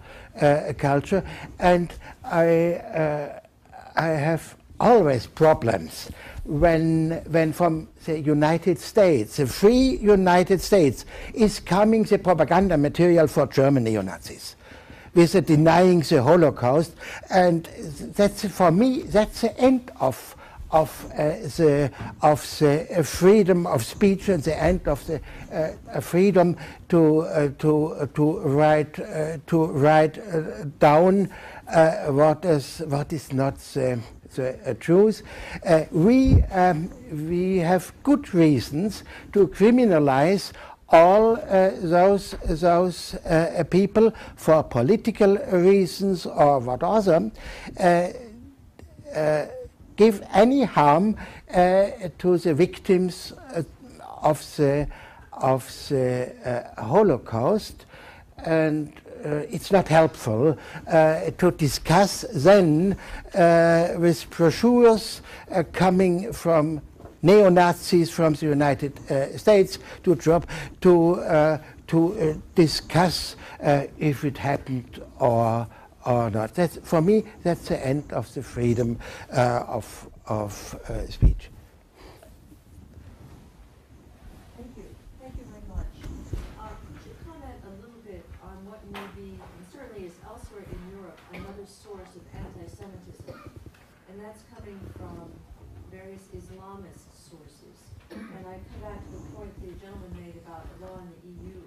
culture, and I, I have always problems when, when from the United States, the free United States, is coming the propaganda material for German neo-Nazis with the denying the Holocaust, and that's for me that's the end of of uh, the of the freedom of speech and the end of the uh, uh, freedom to uh, to uh, to write uh, to write down what is what is not the, the uh, truth. Uh, we um, we have good reasons to criminalize all uh, those those uh, people for political reasons or what other uh, uh, give any harm to the victims of the of the Holocaust and it's not helpful uh, to discuss then uh, with brochures uh, coming from neo-Nazis from the United uh, States to drop to uh, to uh, discuss uh, if it happened or or not. That's for me. That's the end of the freedom uh, of of uh, speech. Thank you, thank you very much. Uh, Could you comment a little bit on what may be, and certainly is elsewhere in Europe, another source of anti-Semitism? And that's coming from various Islamist sources. And I come back to the point the gentleman made about the law in the EU.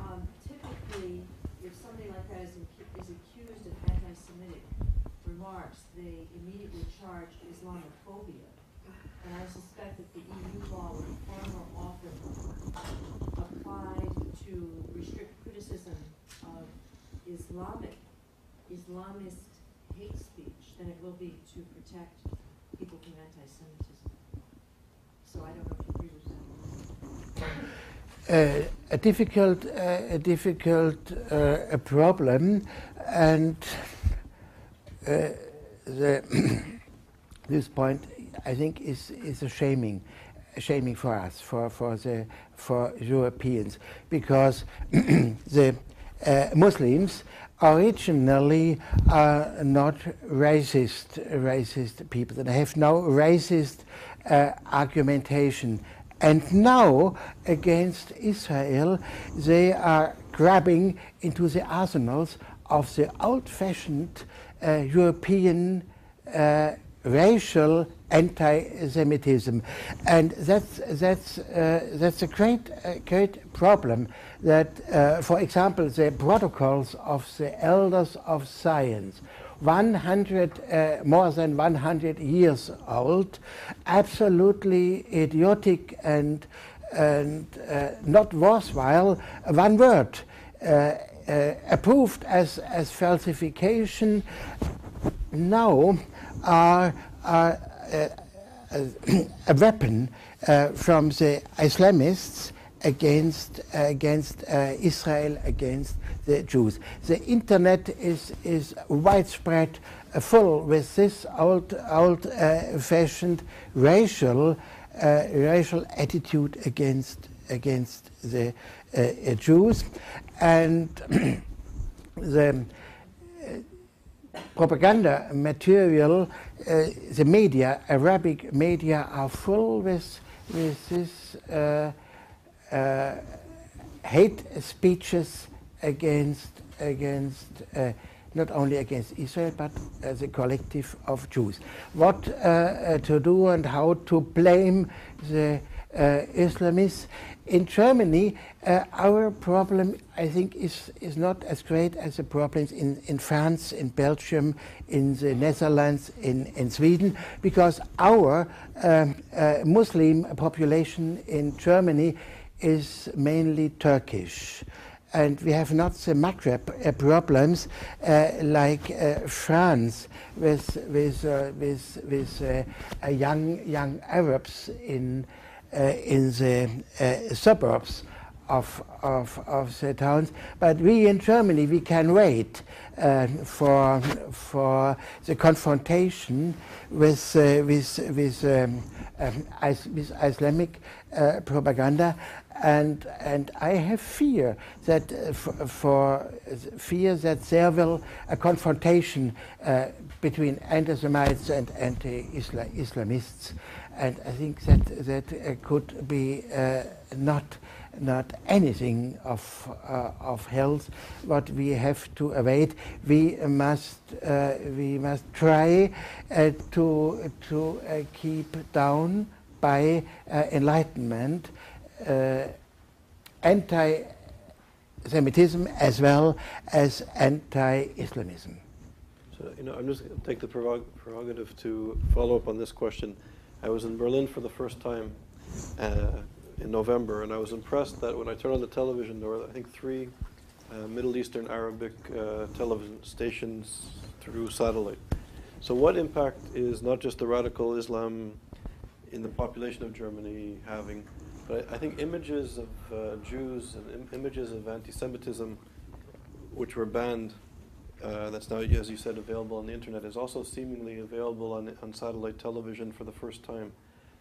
Um, Typically, if somebody like that is is accused of anti-Semitic remarks, they immediately charge Islamophobia. And I suspect that the EU law would far more often applied to restrict criticism of Islamic, Islamist hate speech than it will be to protect people from anti-Semitism. Uh, a difficult, uh, a difficult uh, a problem, and uh, the this point I think is is a shaming, a shaming for us, for for the for Europeans, because the uh, Muslims originally are not racist racist people. They have no racist uh, argumentation And now, against Israel, they are grabbing into the arsenals of the old fashioned uh, European uh, racial anti-Semitism, and that's that's uh, that's a great uh, great problem. That, uh, for example, the protocols of the elders of Zion, 100 uh, more than 100 years old, absolutely idiotic and and uh, not worthwhile. One word. Uh, approved as, as falsification now are, are uh, a weapon uh, from the Islamists against against uh, Israel, against the Jews. The internet is is widespread, uh, full with this old old uh, fashioned racial uh, racial attitude against against the Jews, and the propaganda material, uh, the media, Arabic media, are full with, with this uh, uh, hate speeches against, against uh, not only against Israel, but as a collective of Jews. What uh, to do and how to blame the Islamists in Germany, uh, our problem, I think, is, is not as great as the problems in, in France, in Belgium, in the Netherlands, in, in Sweden, because our uh, Muslim population in Germany is mainly Turkish. And we have not the Maghreb uh, problems uh, like uh, France with, with, uh, with, with young, young Arabs in uh, in the uh, suburbs of, of, of the towns. But we in Germany, we can wait uh, for, for the confrontation with, uh, with, with, um, um, with Islamic uh, propaganda. And, and I have fear that uh, for, for, fear that there will a confrontation between anti-Semites and anti-Islamists and I think that that uh, could be uh, not not anything of uh, of health. What we have to avoid. We must uh, we must try uh, to to uh, keep down by enlightenment anti-Semitism as well as anti-Islamism. So you know, I'm just going to take the prerogative to follow up on this question. I was in Berlin for the first time uh, in November, and I was impressed that when I turned on the television, there were, I think, three uh, Middle Eastern Arabic uh, television stations through satellite. So, what impact is not just the radical Islam in the population of Germany having, but I, I think images of uh, Jews and Im- images of anti Semitism, which were banned uh, that's now, as you said, available on the internet, is also seemingly available on, on satellite television for the first time.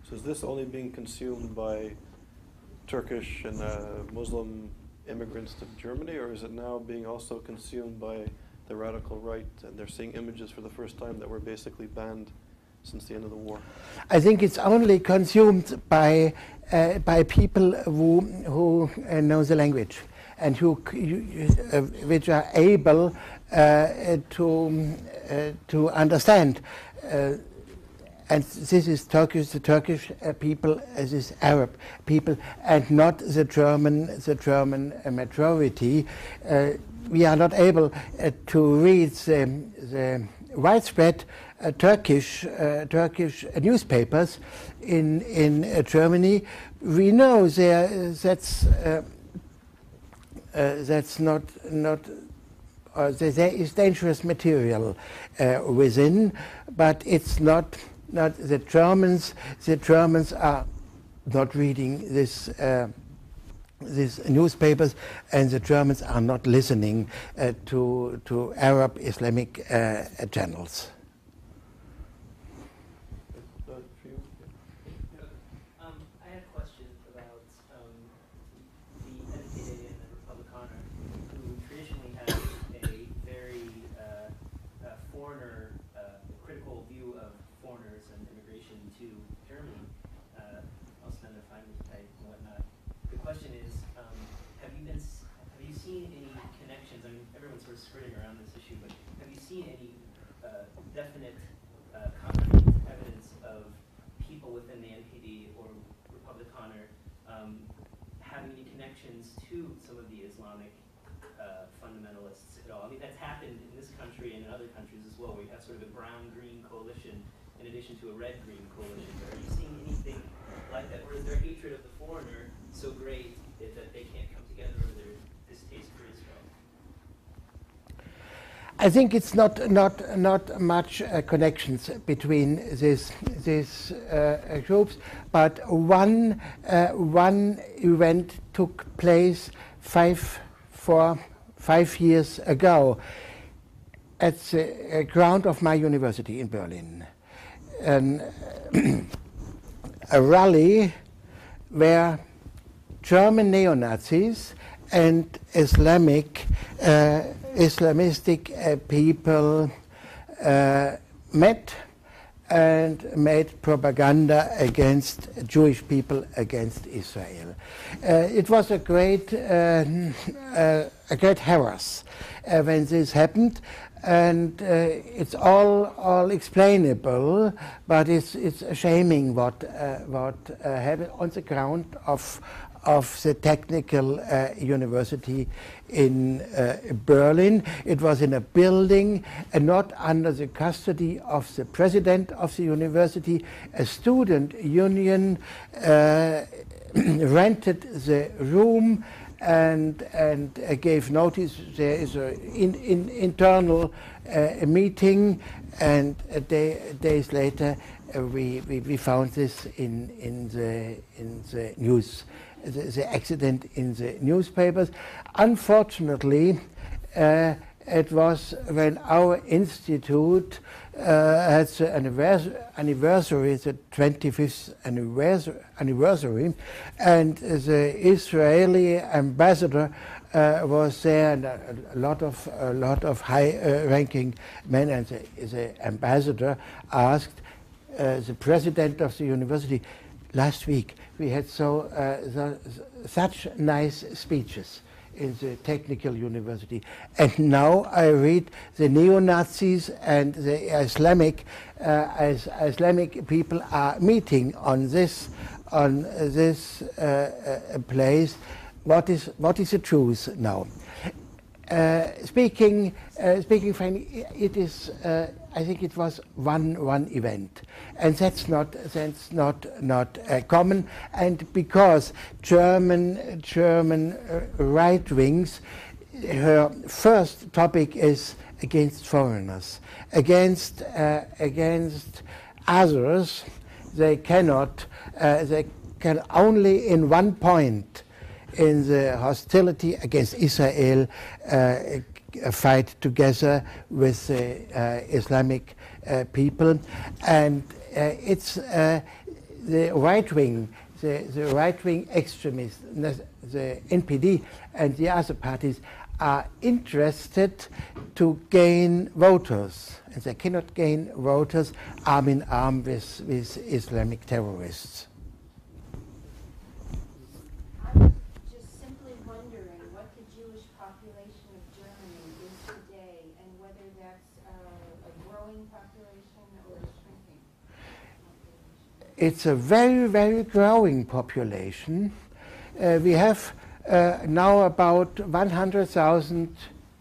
So is this only being consumed by Turkish and uh, Muslim immigrants to Germany, or is it now being also consumed by the radical right, and they're seeing images for the first time that were basically banned since the end of the war? I think it's only consumed by uh, by people who who uh, know the language and who uh, which are able uh, to uh, to understand. and this is Turkish, the Turkish people, this is Arab people, and not the German, the German majority. We are not able to read the, the widespread uh, Turkish uh, Turkish newspapers in in uh, Germany. We know there that's that's not not uh, there is dangerous material uh, within, but it's not not the Germans. The Germans are not reading this. These newspapers and the Germans are not listening uh, to to Arab Islamic uh, channels. In addition to a red-green coalition. Are you seeing anything like that, or is their hatred of the foreigner so great that, they can't come together, or their distaste for Israel? I think it's not not not much uh, connections between these these uh, groups, but one uh, one event took place five four five years ago at the uh, ground of my university in Berlin. An, a rally where German neo-Nazis and Islamic uh, Islamistic uh, people uh, met and made propaganda against Jewish people against Israel. Uh, it was a great uh, uh, a great harass when this happened, and uh, it's all all explainable, but it's it's shaming what uh, what uh, happened on the ground of of the technical uh, university in uh, Berlin. It was in a building uh, not under the custody of the president of the university. A student union uh, rented the room and and uh, gave notice. There is a in, in internal uh, meeting, and day, days later uh, we, we we found this in in the in the news. The, the accident in the newspapers. Unfortunately, uh, it was when our institute uh, had the anniversary, the 25th anniversary, anniversary and the Israeli ambassador uh, was there, and a, a lot of a lot of high-ranking men, and the, the ambassador asked uh, the president of the university last week. We had so uh, the, such nice speeches in the technical university. And now I read the neo-Nazis and the Islamic uh, as Islamic people are meeting on this on this uh, uh, place. What is what is the truth now? Uh, speaking uh, speaking frankly, it is. Uh, I think it was one one event, and that's not that's not not uh, common. And because German German uh, right wings, her first topic is against foreigners, against against others. They cannot. They can only in one point in the hostility against Israel uh, fight together with the uh, Islamic uh, people. And it's the right wing, the, the right wing extremists, the NPD and the other parties are interested to gain voters. And they cannot gain voters arm in arm with, with Islamic terrorists. I was just simply wondering what the Jewish population of Germany is today and whether that's uh, a growing population or a shrinking population. It's a very, very growing population. Uh, we have uh, now about 100,000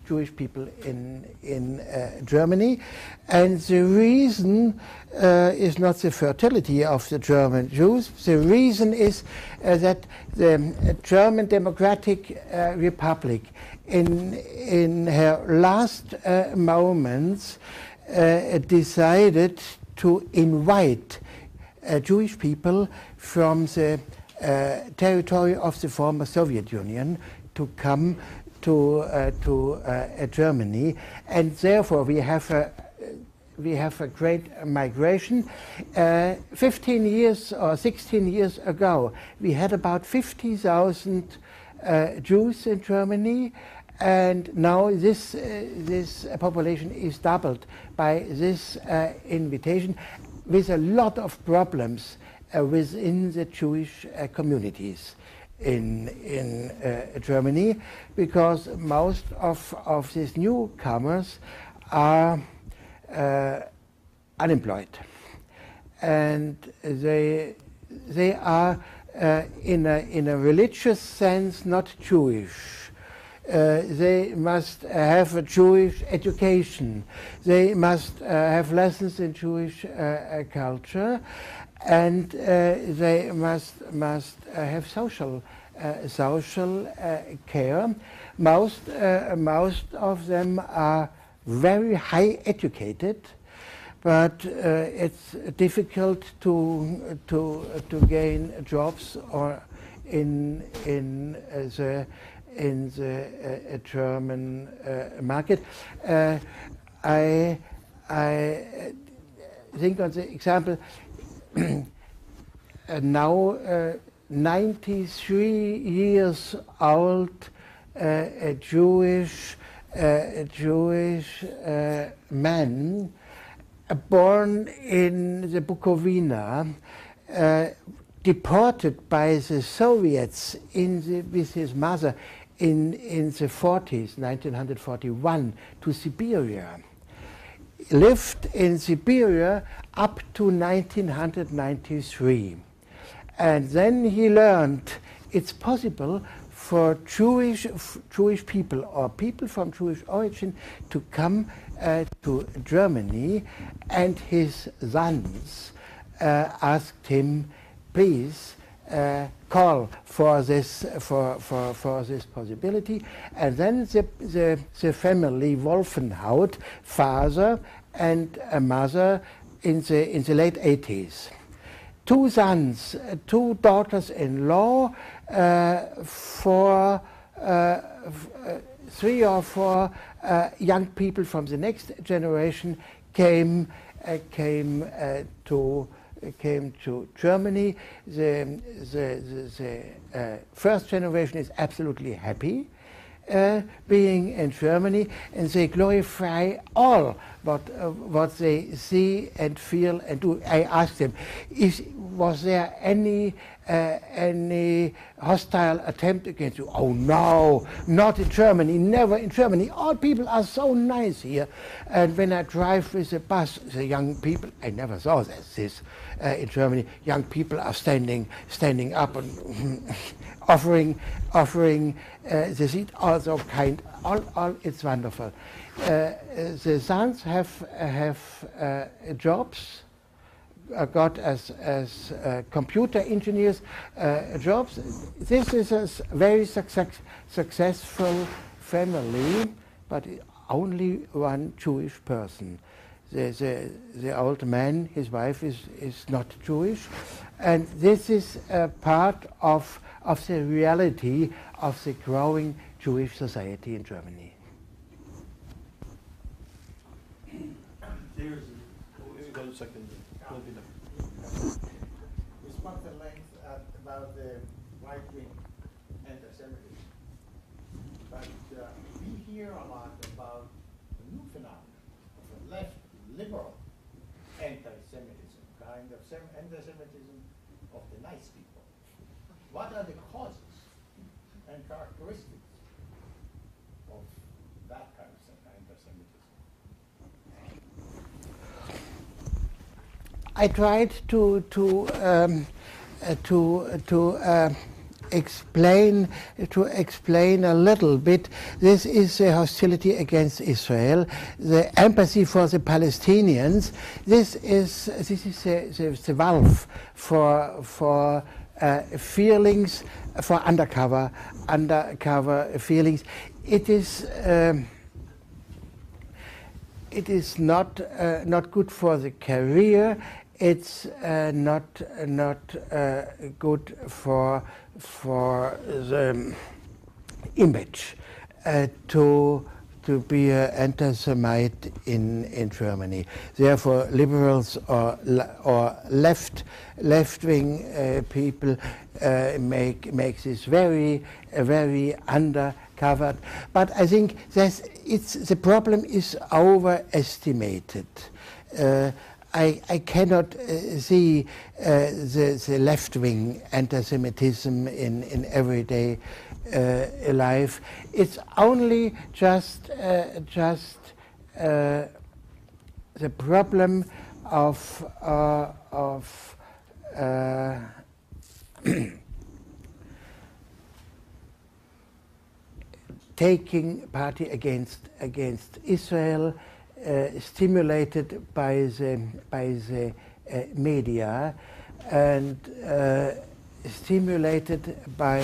Jewish people in, in uh, Germany. And the reason uh, is not the fertility of the German Jews. The reason is uh, that the uh, German Democratic uh, Republic, in, in her last uh, moments, decided to invite Jewish people from the uh, territory of the former Soviet Union to come to, uh, to uh, Germany, and therefore we have a we have a great migration. Uh, 15 years or 16 years ago, we had about 50,000 uh, Jews in Germany, and now this uh, this population is doubled by this uh, invitation, with a lot of problems uh, within the Jewish uh, communities in, in uh, Germany because most of, of these newcomers are uh, unemployed and they, they are uh, in, a, in a religious sense not Jewish. Uh, they must have a Jewish education. They must uh, have lessons in Jewish uh, uh, culture, and uh, they must must have social social care. Most most of them are very high educated, but it's difficult to to to gain jobs or in in the in the uh, German uh, market. Uh, I, I think on the example now 93 years old a Jewish a Jewish man born in the Bukovina uh, deported by the Soviets the, with his mother in, in the 40s, 1941, to Siberia. Lived in Siberia up to 1993. And then he learned it's possible for Jewish, Jewish people or people from Jewish origin to come uh, to Germany, and his sons uh, asked him, please uh, call for this for, for, for this possibility. And then the, the, the family Wolfenhaut father and a mother in the in the late 80s two sons two daughters-in-law uh, for uh, uh, three or four uh, young people from the next generation came uh, came to came to Germany. The, the, the, the uh, first generation is absolutely happy uh, being in Germany, and they glorify all what, uh, what they see and feel and do. I asked them, is, was there any uh, any hostile attempt against you. Oh no, not in Germany, never in Germany. All people are so nice here. And when I drive with the bus, the young people, I never saw this uh, in Germany. Young people are standing, standing up and offering, offering uh, the seat. Also kind, all, all it's wonderful. Uh, the sons have have uh, jobs uh, got as, as uh, computer engineers uh, jobs. This is a very success, successful family, but only one Jewish person. The, the, the old man, his wife, is, is not Jewish. And this is a part of, of the reality of the growing Jewish society in Germany. There's, one second. We spoke at length uh, about the right-wing anti-Semitism, but uh, we hear a lot about a new phenomenon of a left liberal anti-Semitism, kind of sem- anti-Semitism of the nice people. What are the causes and characteristics of that kind of anti-Semitism? I tried to to um, uh, to to uh, explain to explain a little bit. This is the hostility against Israel, the empathy for the Palestinians. This is this is the, the, the valve for for uh, feelings for undercover undercover feelings. It is. Um, it is not uh, not good for the career it's uh, not not uh, good for for the image uh, to to be an anti-Semite in, in Germany. Therefore, liberals or or left left-wing uh, people uh, make make this very very undercovered. But I think it's the problem is overestimated. Uh, I, I cannot uh, see uh, the, the left wing anti Semitism in, in everyday uh, life. It's only just, uh, just uh, the problem of, of taking party against, against Israel, stimulated by the, by the uh, media and uh, stimulated by uh,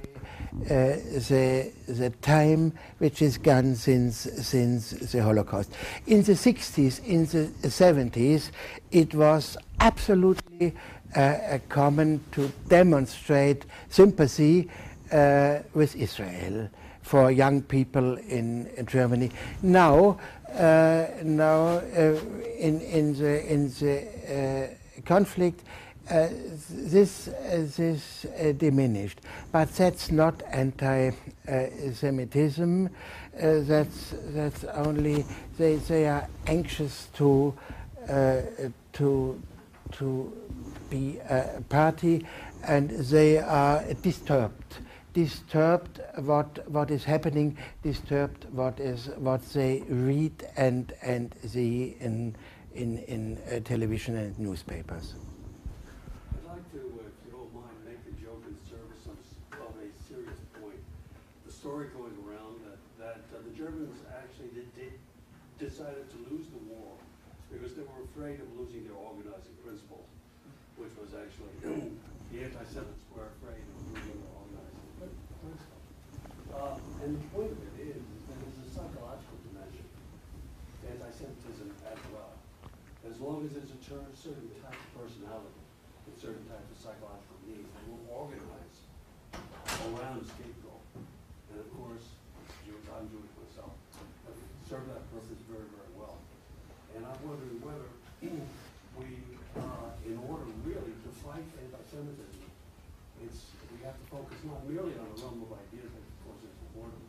the, the time which is gone since, since the Holocaust. In the 60s, in the 70s, it was absolutely uh, common to demonstrate sympathy uh, with Israel for young people in, in Germany. Now, uh, now uh, in, in the, in the uh, conflict, uh, this, uh, this uh, diminished. But that's not anti-Semitism. that's, that's only, they, they are anxious to, to, to be a party and they are disturbed disturbed what what is happening, disturbed what is what they read and and see in in in uh, television and newspapers. I'd like to, uh, if you don't mind, make a joke in service of, a serious point. The story going around that that uh, the Germans actually did, did decided to lose the war because they were afraid of losing their organizing principle, which was actually the anti-Semites were afraid of losing their organizing principle. Uh, and the point of it is, is that there's a psychological dimension to anti-Semitism as well. As long as there's a ter- certain type of personality and certain type of psychological needs, they will organize around a scapegoat. And of course, Jewish, I'm Jewish myself, have served that purpose very, very well. And I'm wondering whether we, uh, in order really to fight anti-Semitism, it's, we have to focus not merely on the realm of ideas, of course is important,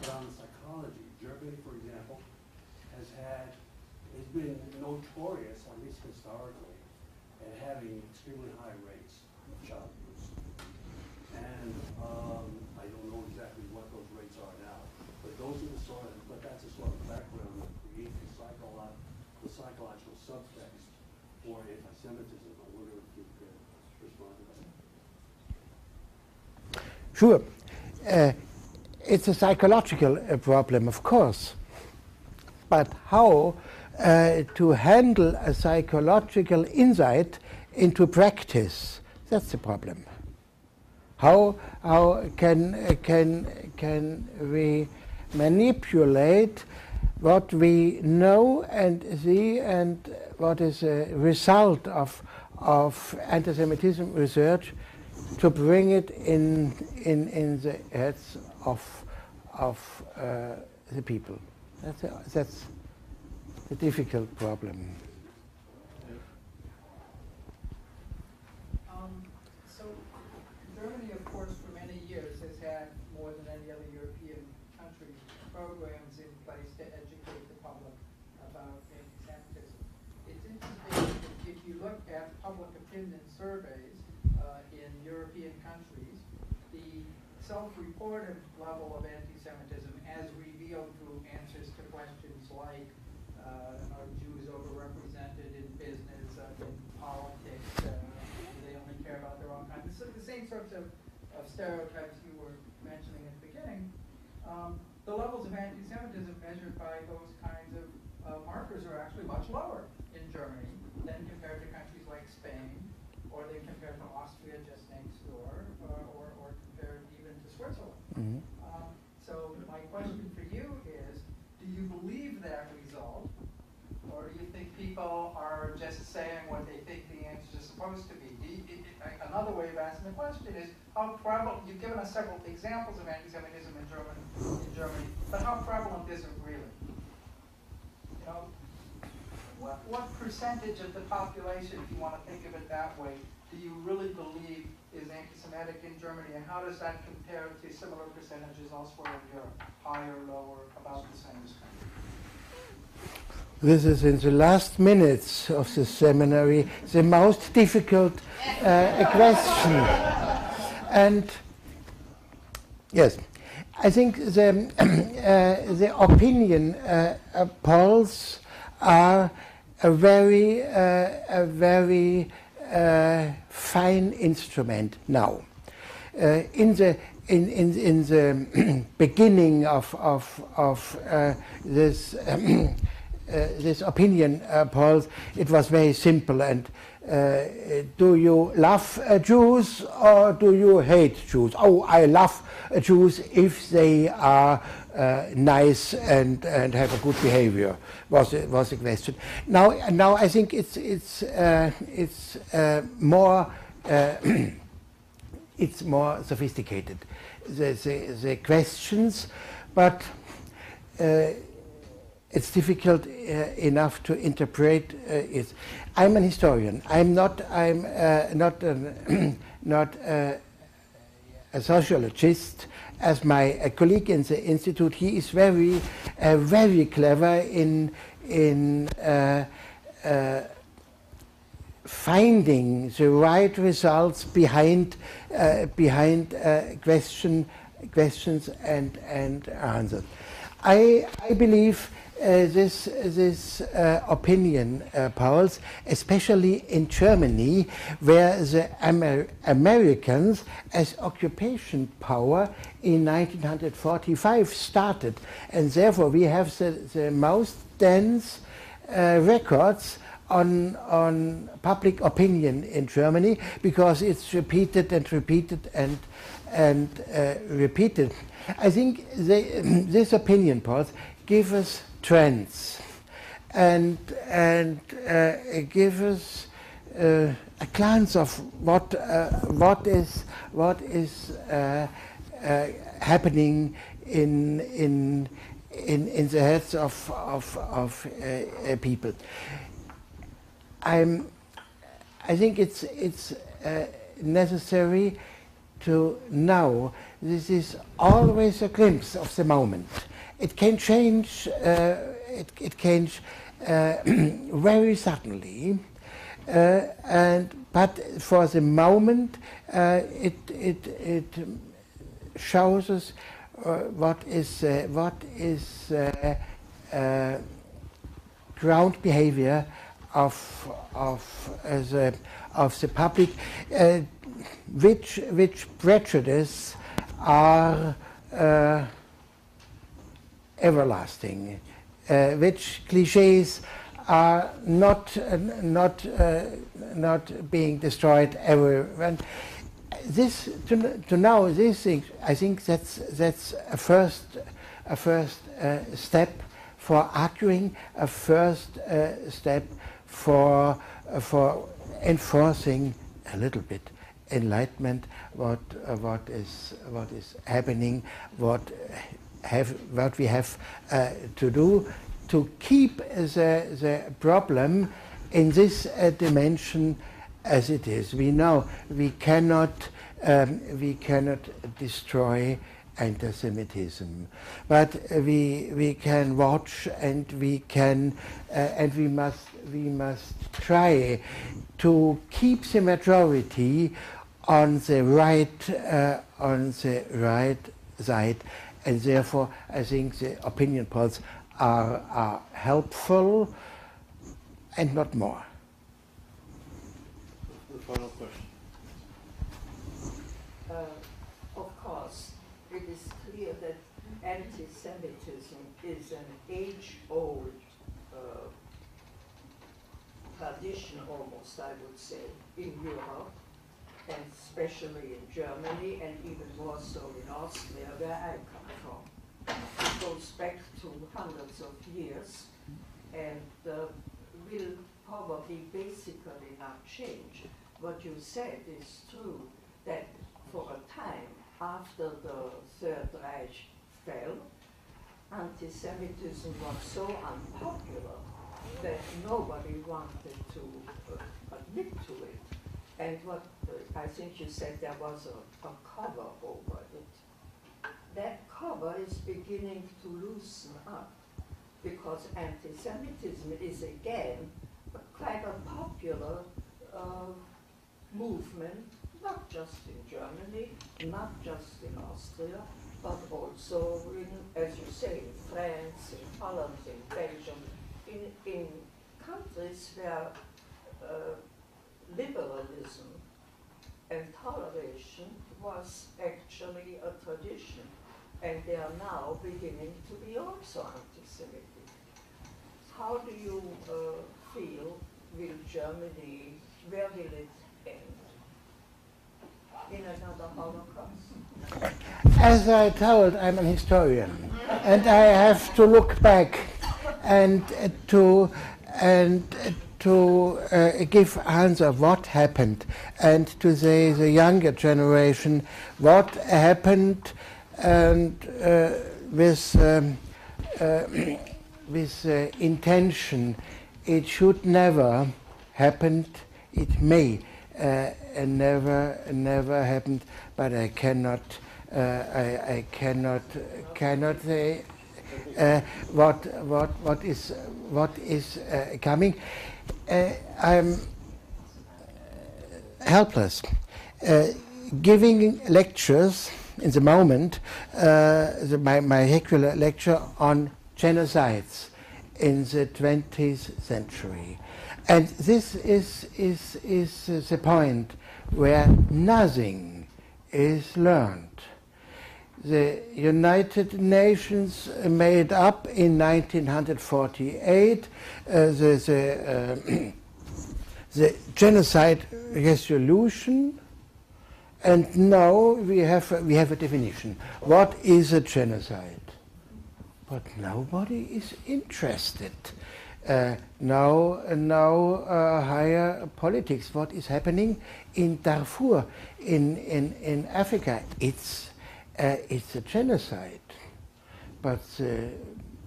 but on the psychology. Germany, for example, has had, has been notorious, historically, at having extremely high rates of child abuse. And, um, I don't know exactly what those rates are now, but those are the sort of, but that's the sort of background that creates the psycholo- the psychological subtext for anti-Semitism. I wonder if you could respond to that. Sure. Uh, it's a psychological uh, problem, of course. But how uh, to handle a psychological insight into practice, that's the problem. How, how can, can, can we manipulate what we know and see and what is a result of, of anti-Semitism research to bring it in, in, in the heads of, of uh, the people. That's, that's a difficult problem. Um, so Germany, of course, for many years has had more than any other European country programs in place to educate the public about anti-Semitism. It's interesting if- you look at public opinion surveys uh, in European countries, the self-reported level of anti-Semitism as revealed through answers to questions like, uh, are Jews overrepresented in business, uh, in politics, uh, do they only care about their own country? So the same sorts of, of stereotypes you were mentioning at the beginning. Um, the levels of anti-Semitism measured by those kinds of uh, markers are actually much lower in Germany than compared to countries like Spain, or they compared to Austria just next door, or, or, or compared even to Switzerland. Mhm. Um, so my question for you is, do you believe that result? Or do you think people are just saying what they think the answer is supposed to be? You, it, it, another way of asking the question is, how prevalent, you've given us several examples of anti-Semitism in Germany, in Germany, but how prevalent is it really? You know, what, what percentage of the population, if you want to think of it that way, do you really believe is anti-Semitic in Germany, and how does that compare to similar percentages elsewhere in Europe? Higher, lower, about the same? This is in the last minutes of the seminary the most difficult uh, question. And yes, I think the, uh, the opinion uh, polls are a very, uh, a very uh, fine instrument now. Uh, in the in, in, in the beginning of, of, of uh, this, this opinion polls, it was very simple. And uh, do you love uh, Jews or do you hate Jews? Oh, I love uh, Jews if they are uh, nice and, and have a good behavior. Was was the question. Now, now I think it's it's it's more. it's more sophisticated, the, the, the questions, but uh, it's difficult uh, enough to interpret uh, it. I'm an historian. I'm not. I'm uh, not an, not uh, a sociologist. As my colleague in the institute, he is very, uh, very clever in in finding the right results behind uh, behind uh, question questions and and answers. I I believe uh, this this uh, opinion uh, polls, especially in Germany, where the Amer Americans as occupation power in 1945 started, and therefore we have the, the most dense uh, records on, on public opinion in Germany because it's repeated and repeated and, and uh, repeated. I think they, this opinion polls give us trends and, and uh, give us uh, a glance of what, uh, what is, what is happening in, in, in, in the heads of, of, of people. I'm, I think it's, it's uh, necessary to know this is always a glimpse of the moment. It can change, uh, it, it can uh, very suddenly, uh, and, but for the moment uh, it, it, it shows us uh, what is, what is ground behavior of, of, the, of the public, uh, which, which prejudice are uh, everlasting, uh, which cliches are not, uh, not, uh, not being destroyed ever. And this, to, to know these things, I think that's, that's a first, a first uh, step for arguing, a first step for, uh, for enforcing a little bit enlightenment, what, uh, what, is, what is happening, what, have, what we have uh, to do to keep the, the problem in this uh, dimension as it is. We know we cannot, um, we cannot destroy anti-Semitism. But we, we can watch and we can, uh, and we must, we must try to keep the majority on the right, uh, on the right side. And therefore, I think the opinion polls are, are helpful and not more. The final question. Uh, of course, it is clear that anti-Semitism is an age-old uh, tradition, almost, I would say, in Europe, and especially in Germany, and even more so in Austria, where I come from. It goes back to hundreds of years, and uh, will probably basically not change. What you said is true, that for a time after the Third Reich fell, anti-Semitism was so unpopular that nobody wanted to uh, admit to it. And what uh, I think you said there was a, a cover over it. That cover is beginning to loosen up because anti-Semitism is again quite a popular uh, movement, not just in Germany, not just in Austria, but also in, as you say, in France, in Holland, in Belgium, in, in countries where uh, liberalism and toleration was actually a tradition, and they are now beginning to be also anti-Semitic. How do you uh, feel will Germany, where will it end? In another Holocaust? As I told, I'm an historian, and I have to look back and uh, to and uh, to uh, give answer what happened, and to say the younger generation what happened, and uh, with um, uh, with uh, intention. It should never happened. It may never never happened, but I cannot. I, I cannot cannot say uh, what what what is what is uh, coming. Uh, I'm helpless. Giving lectures in the moment, uh, the, my, my lecture on genocides in the 20th century. And this is, is, is the point where nothing is learned. The United Nations made up in 1948 uh, the, the, uh, the genocide resolution, and now we have, we have a definition. What is a genocide? But nobody is interested. Uh, now, now uh, higher politics. What is happening in Darfur, in, in, in Africa? It's, uh, it's a genocide. But, uh,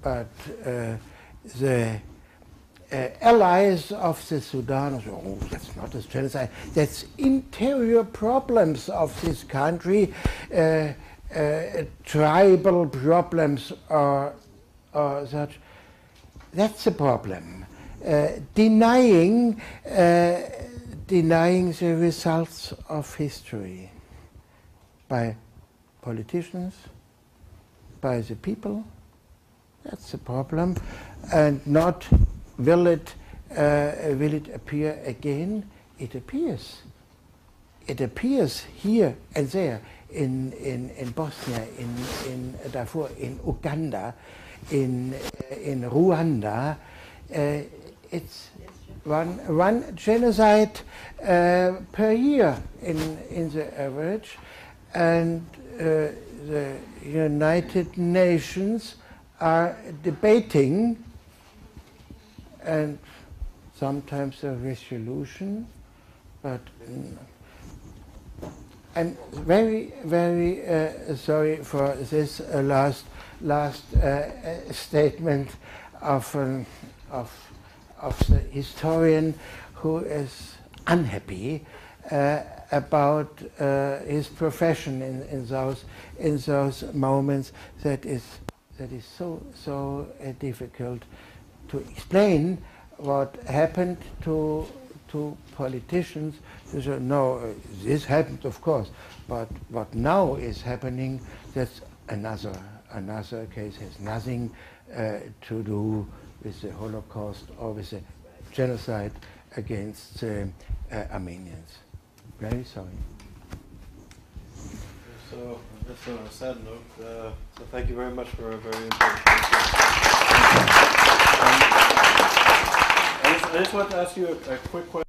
but uh, the uh, allies of the Sudan oh, that's not a genocide. That's interior problems of this country. Uh, uh, tribal problems or, or such. That's a problem. Uh, denying, uh, denying the results of history by politicians, by the people, that's a problem. And not will it, uh, will it appear again? It appears. It appears here and there in, in, in Bosnia, in, in Darfur, in Uganda, in, in Rwanda. Uh, it's one, one genocide uh, per year in, in the average, and uh, the United Nations are debating and sometimes a resolution, but I'm very, very uh, sorry for this uh, last, last uh, uh statement of, um, of, of the historian who is unhappy uh, about uh, his profession in, in, those, in those moments that is, that is so, so difficult to explain what happened to, to politicians they no, uh, this happened, of course, but what now is happening, that's another, another case, has nothing uh, to do with the Holocaust or with the genocide against uh, Armenians. Very sorry. So, just on a sad note, uh, so thank you very much for a very important Um, I, just, I just want to ask you a, a quick question.